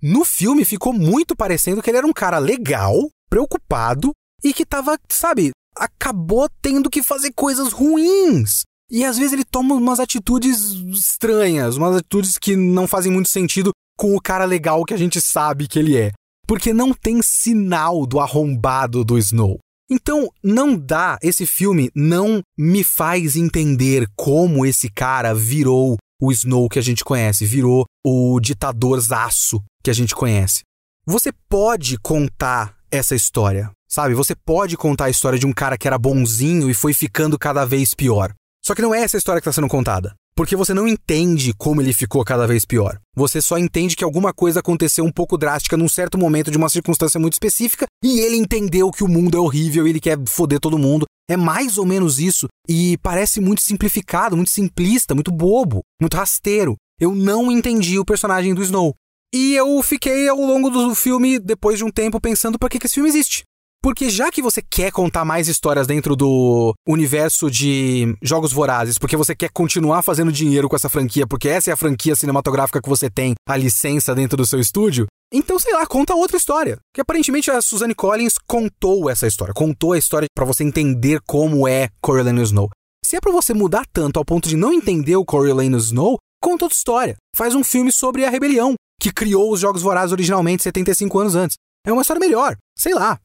No filme ficou muito parecendo que ele era um cara legal, preocupado e que tava, sabe, acabou tendo que fazer coisas ruins. E às vezes ele toma umas atitudes estranhas, umas atitudes que não fazem muito sentido com o cara legal que a gente sabe que ele é porque não tem sinal do arrombado do Snow. Então, não dá, esse filme não me faz entender como esse cara virou o Snow que a gente conhece, virou o ditador zaço que a gente conhece. Você pode contar essa história, sabe? Você pode contar a história de um cara que era bonzinho e foi ficando cada vez pior. Só que não é essa história que está sendo contada. Porque você não entende como ele ficou cada vez pior. Você só entende que alguma coisa aconteceu um pouco drástica num certo momento de uma circunstância muito específica e ele entendeu que o mundo é horrível e ele quer foder todo mundo. É mais ou menos isso e parece muito simplificado, muito simplista, muito bobo, muito rasteiro. Eu não entendi o personagem do Snow. E eu fiquei ao longo do filme, depois de um tempo, pensando por que, que esse filme existe. Porque já que você quer contar mais histórias dentro do universo de Jogos Vorazes, porque você quer continuar fazendo dinheiro com essa franquia, porque essa é a franquia cinematográfica que você tem a licença dentro do seu estúdio, então, sei lá, conta outra história. Que aparentemente a Suzanne Collins contou essa história, contou a história para você entender como é Coriolanus Snow. Se é para você mudar tanto ao ponto de não entender o Coriolanus Snow, conta outra história. Faz um filme sobre a rebelião, que criou os Jogos Vorazes originalmente 75 anos antes. É uma história melhor. Sei lá,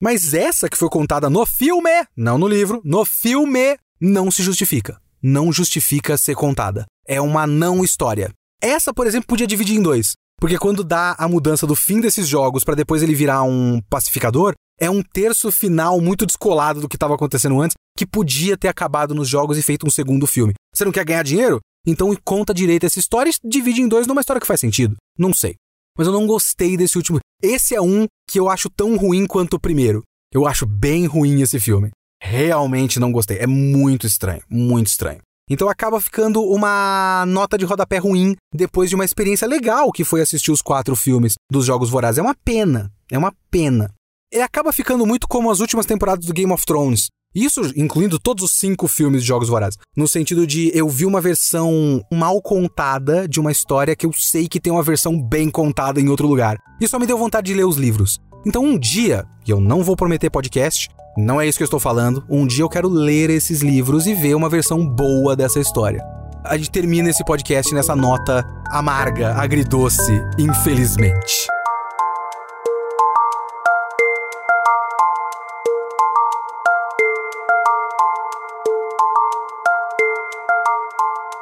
mas essa que foi contada no filme, não no livro, no filme, não se justifica. Não justifica ser contada. É uma não história. Essa, por exemplo, podia dividir em dois. Porque quando dá a mudança do fim desses jogos para depois ele virar um pacificador, é um terço final muito descolado do que estava acontecendo antes, que podia ter acabado nos jogos e feito um segundo filme. Você não quer ganhar dinheiro? Então conta direito essa história e divide em dois numa história que faz sentido. Não sei mas eu não gostei desse último. Esse é um que eu acho tão ruim quanto o primeiro. Eu acho bem ruim esse filme. Realmente não gostei. É muito estranho, muito estranho. Então acaba ficando uma nota de rodapé ruim depois de uma experiência legal que foi assistir os quatro filmes dos Jogos Vorazes. É uma pena, é uma pena. Ele acaba ficando muito como as últimas temporadas do Game of Thrones, isso incluindo todos os cinco filmes de Jogos Vorazes. No sentido de eu vi uma versão mal contada de uma história que eu sei que tem uma versão bem contada em outro lugar. E só me deu vontade de ler os livros. Então um dia, e eu não vou prometer podcast, não é isso que eu estou falando, um dia eu quero ler esses livros e ver uma versão boa dessa história. A gente termina esse podcast nessa nota amarga, agridoce, infelizmente.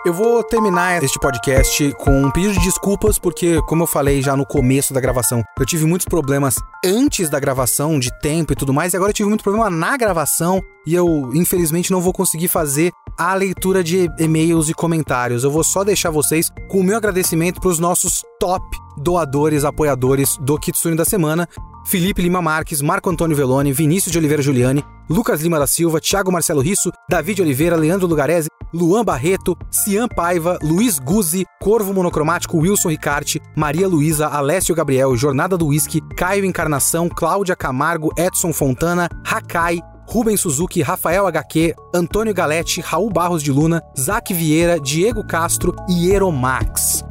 Eu vou terminar este podcast com um pedido de desculpas, porque, como eu falei já no começo da gravação, eu tive muitos problemas antes da gravação, de tempo e tudo mais, e agora eu tive muito problema na gravação, e eu, infelizmente, não vou conseguir fazer a leitura de e-mails e comentários. Eu vou só deixar vocês com o meu agradecimento para os nossos top doadores, apoiadores do Kitsune da semana. Felipe Lima Marques, Marco Antônio Veloni, Vinícius de Oliveira Giuliani, Lucas Lima da Silva, Thiago Marcelo Risso, David Oliveira, Leandro Lugarese, Luan Barreto, Cian Paiva, Luiz Guzzi, Corvo Monocromático, Wilson Ricarte, Maria Luísa, Alessio Gabriel, Jornada do Whisky, Caio Encarnação, Cláudia Camargo, Edson Fontana, Hakai, Rubens Suzuki, Rafael HQ, Antônio Galete, Raul Barros de Luna, Zac Vieira, Diego Castro e Eromax.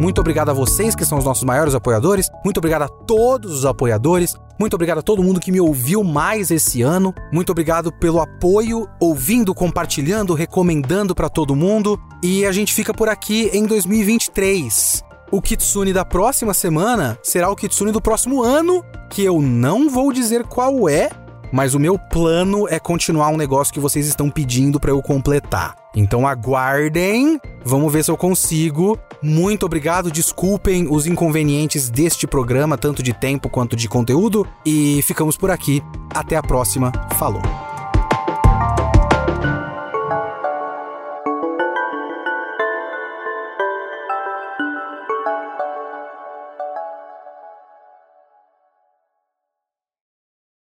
Muito obrigado a vocês que são os nossos maiores apoiadores. Muito obrigado a todos os apoiadores. Muito obrigado a todo mundo que me ouviu mais esse ano. Muito obrigado pelo apoio, ouvindo, compartilhando, recomendando para todo mundo. E a gente fica por aqui em 2023. O Kitsune da próxima semana será o Kitsune do próximo ano, que eu não vou dizer qual é, mas o meu plano é continuar um negócio que vocês estão pedindo para eu completar. Então aguardem, vamos ver se eu consigo. Muito obrigado, desculpem os inconvenientes deste programa, tanto de tempo quanto de conteúdo, e ficamos por aqui. Até a próxima. Falou.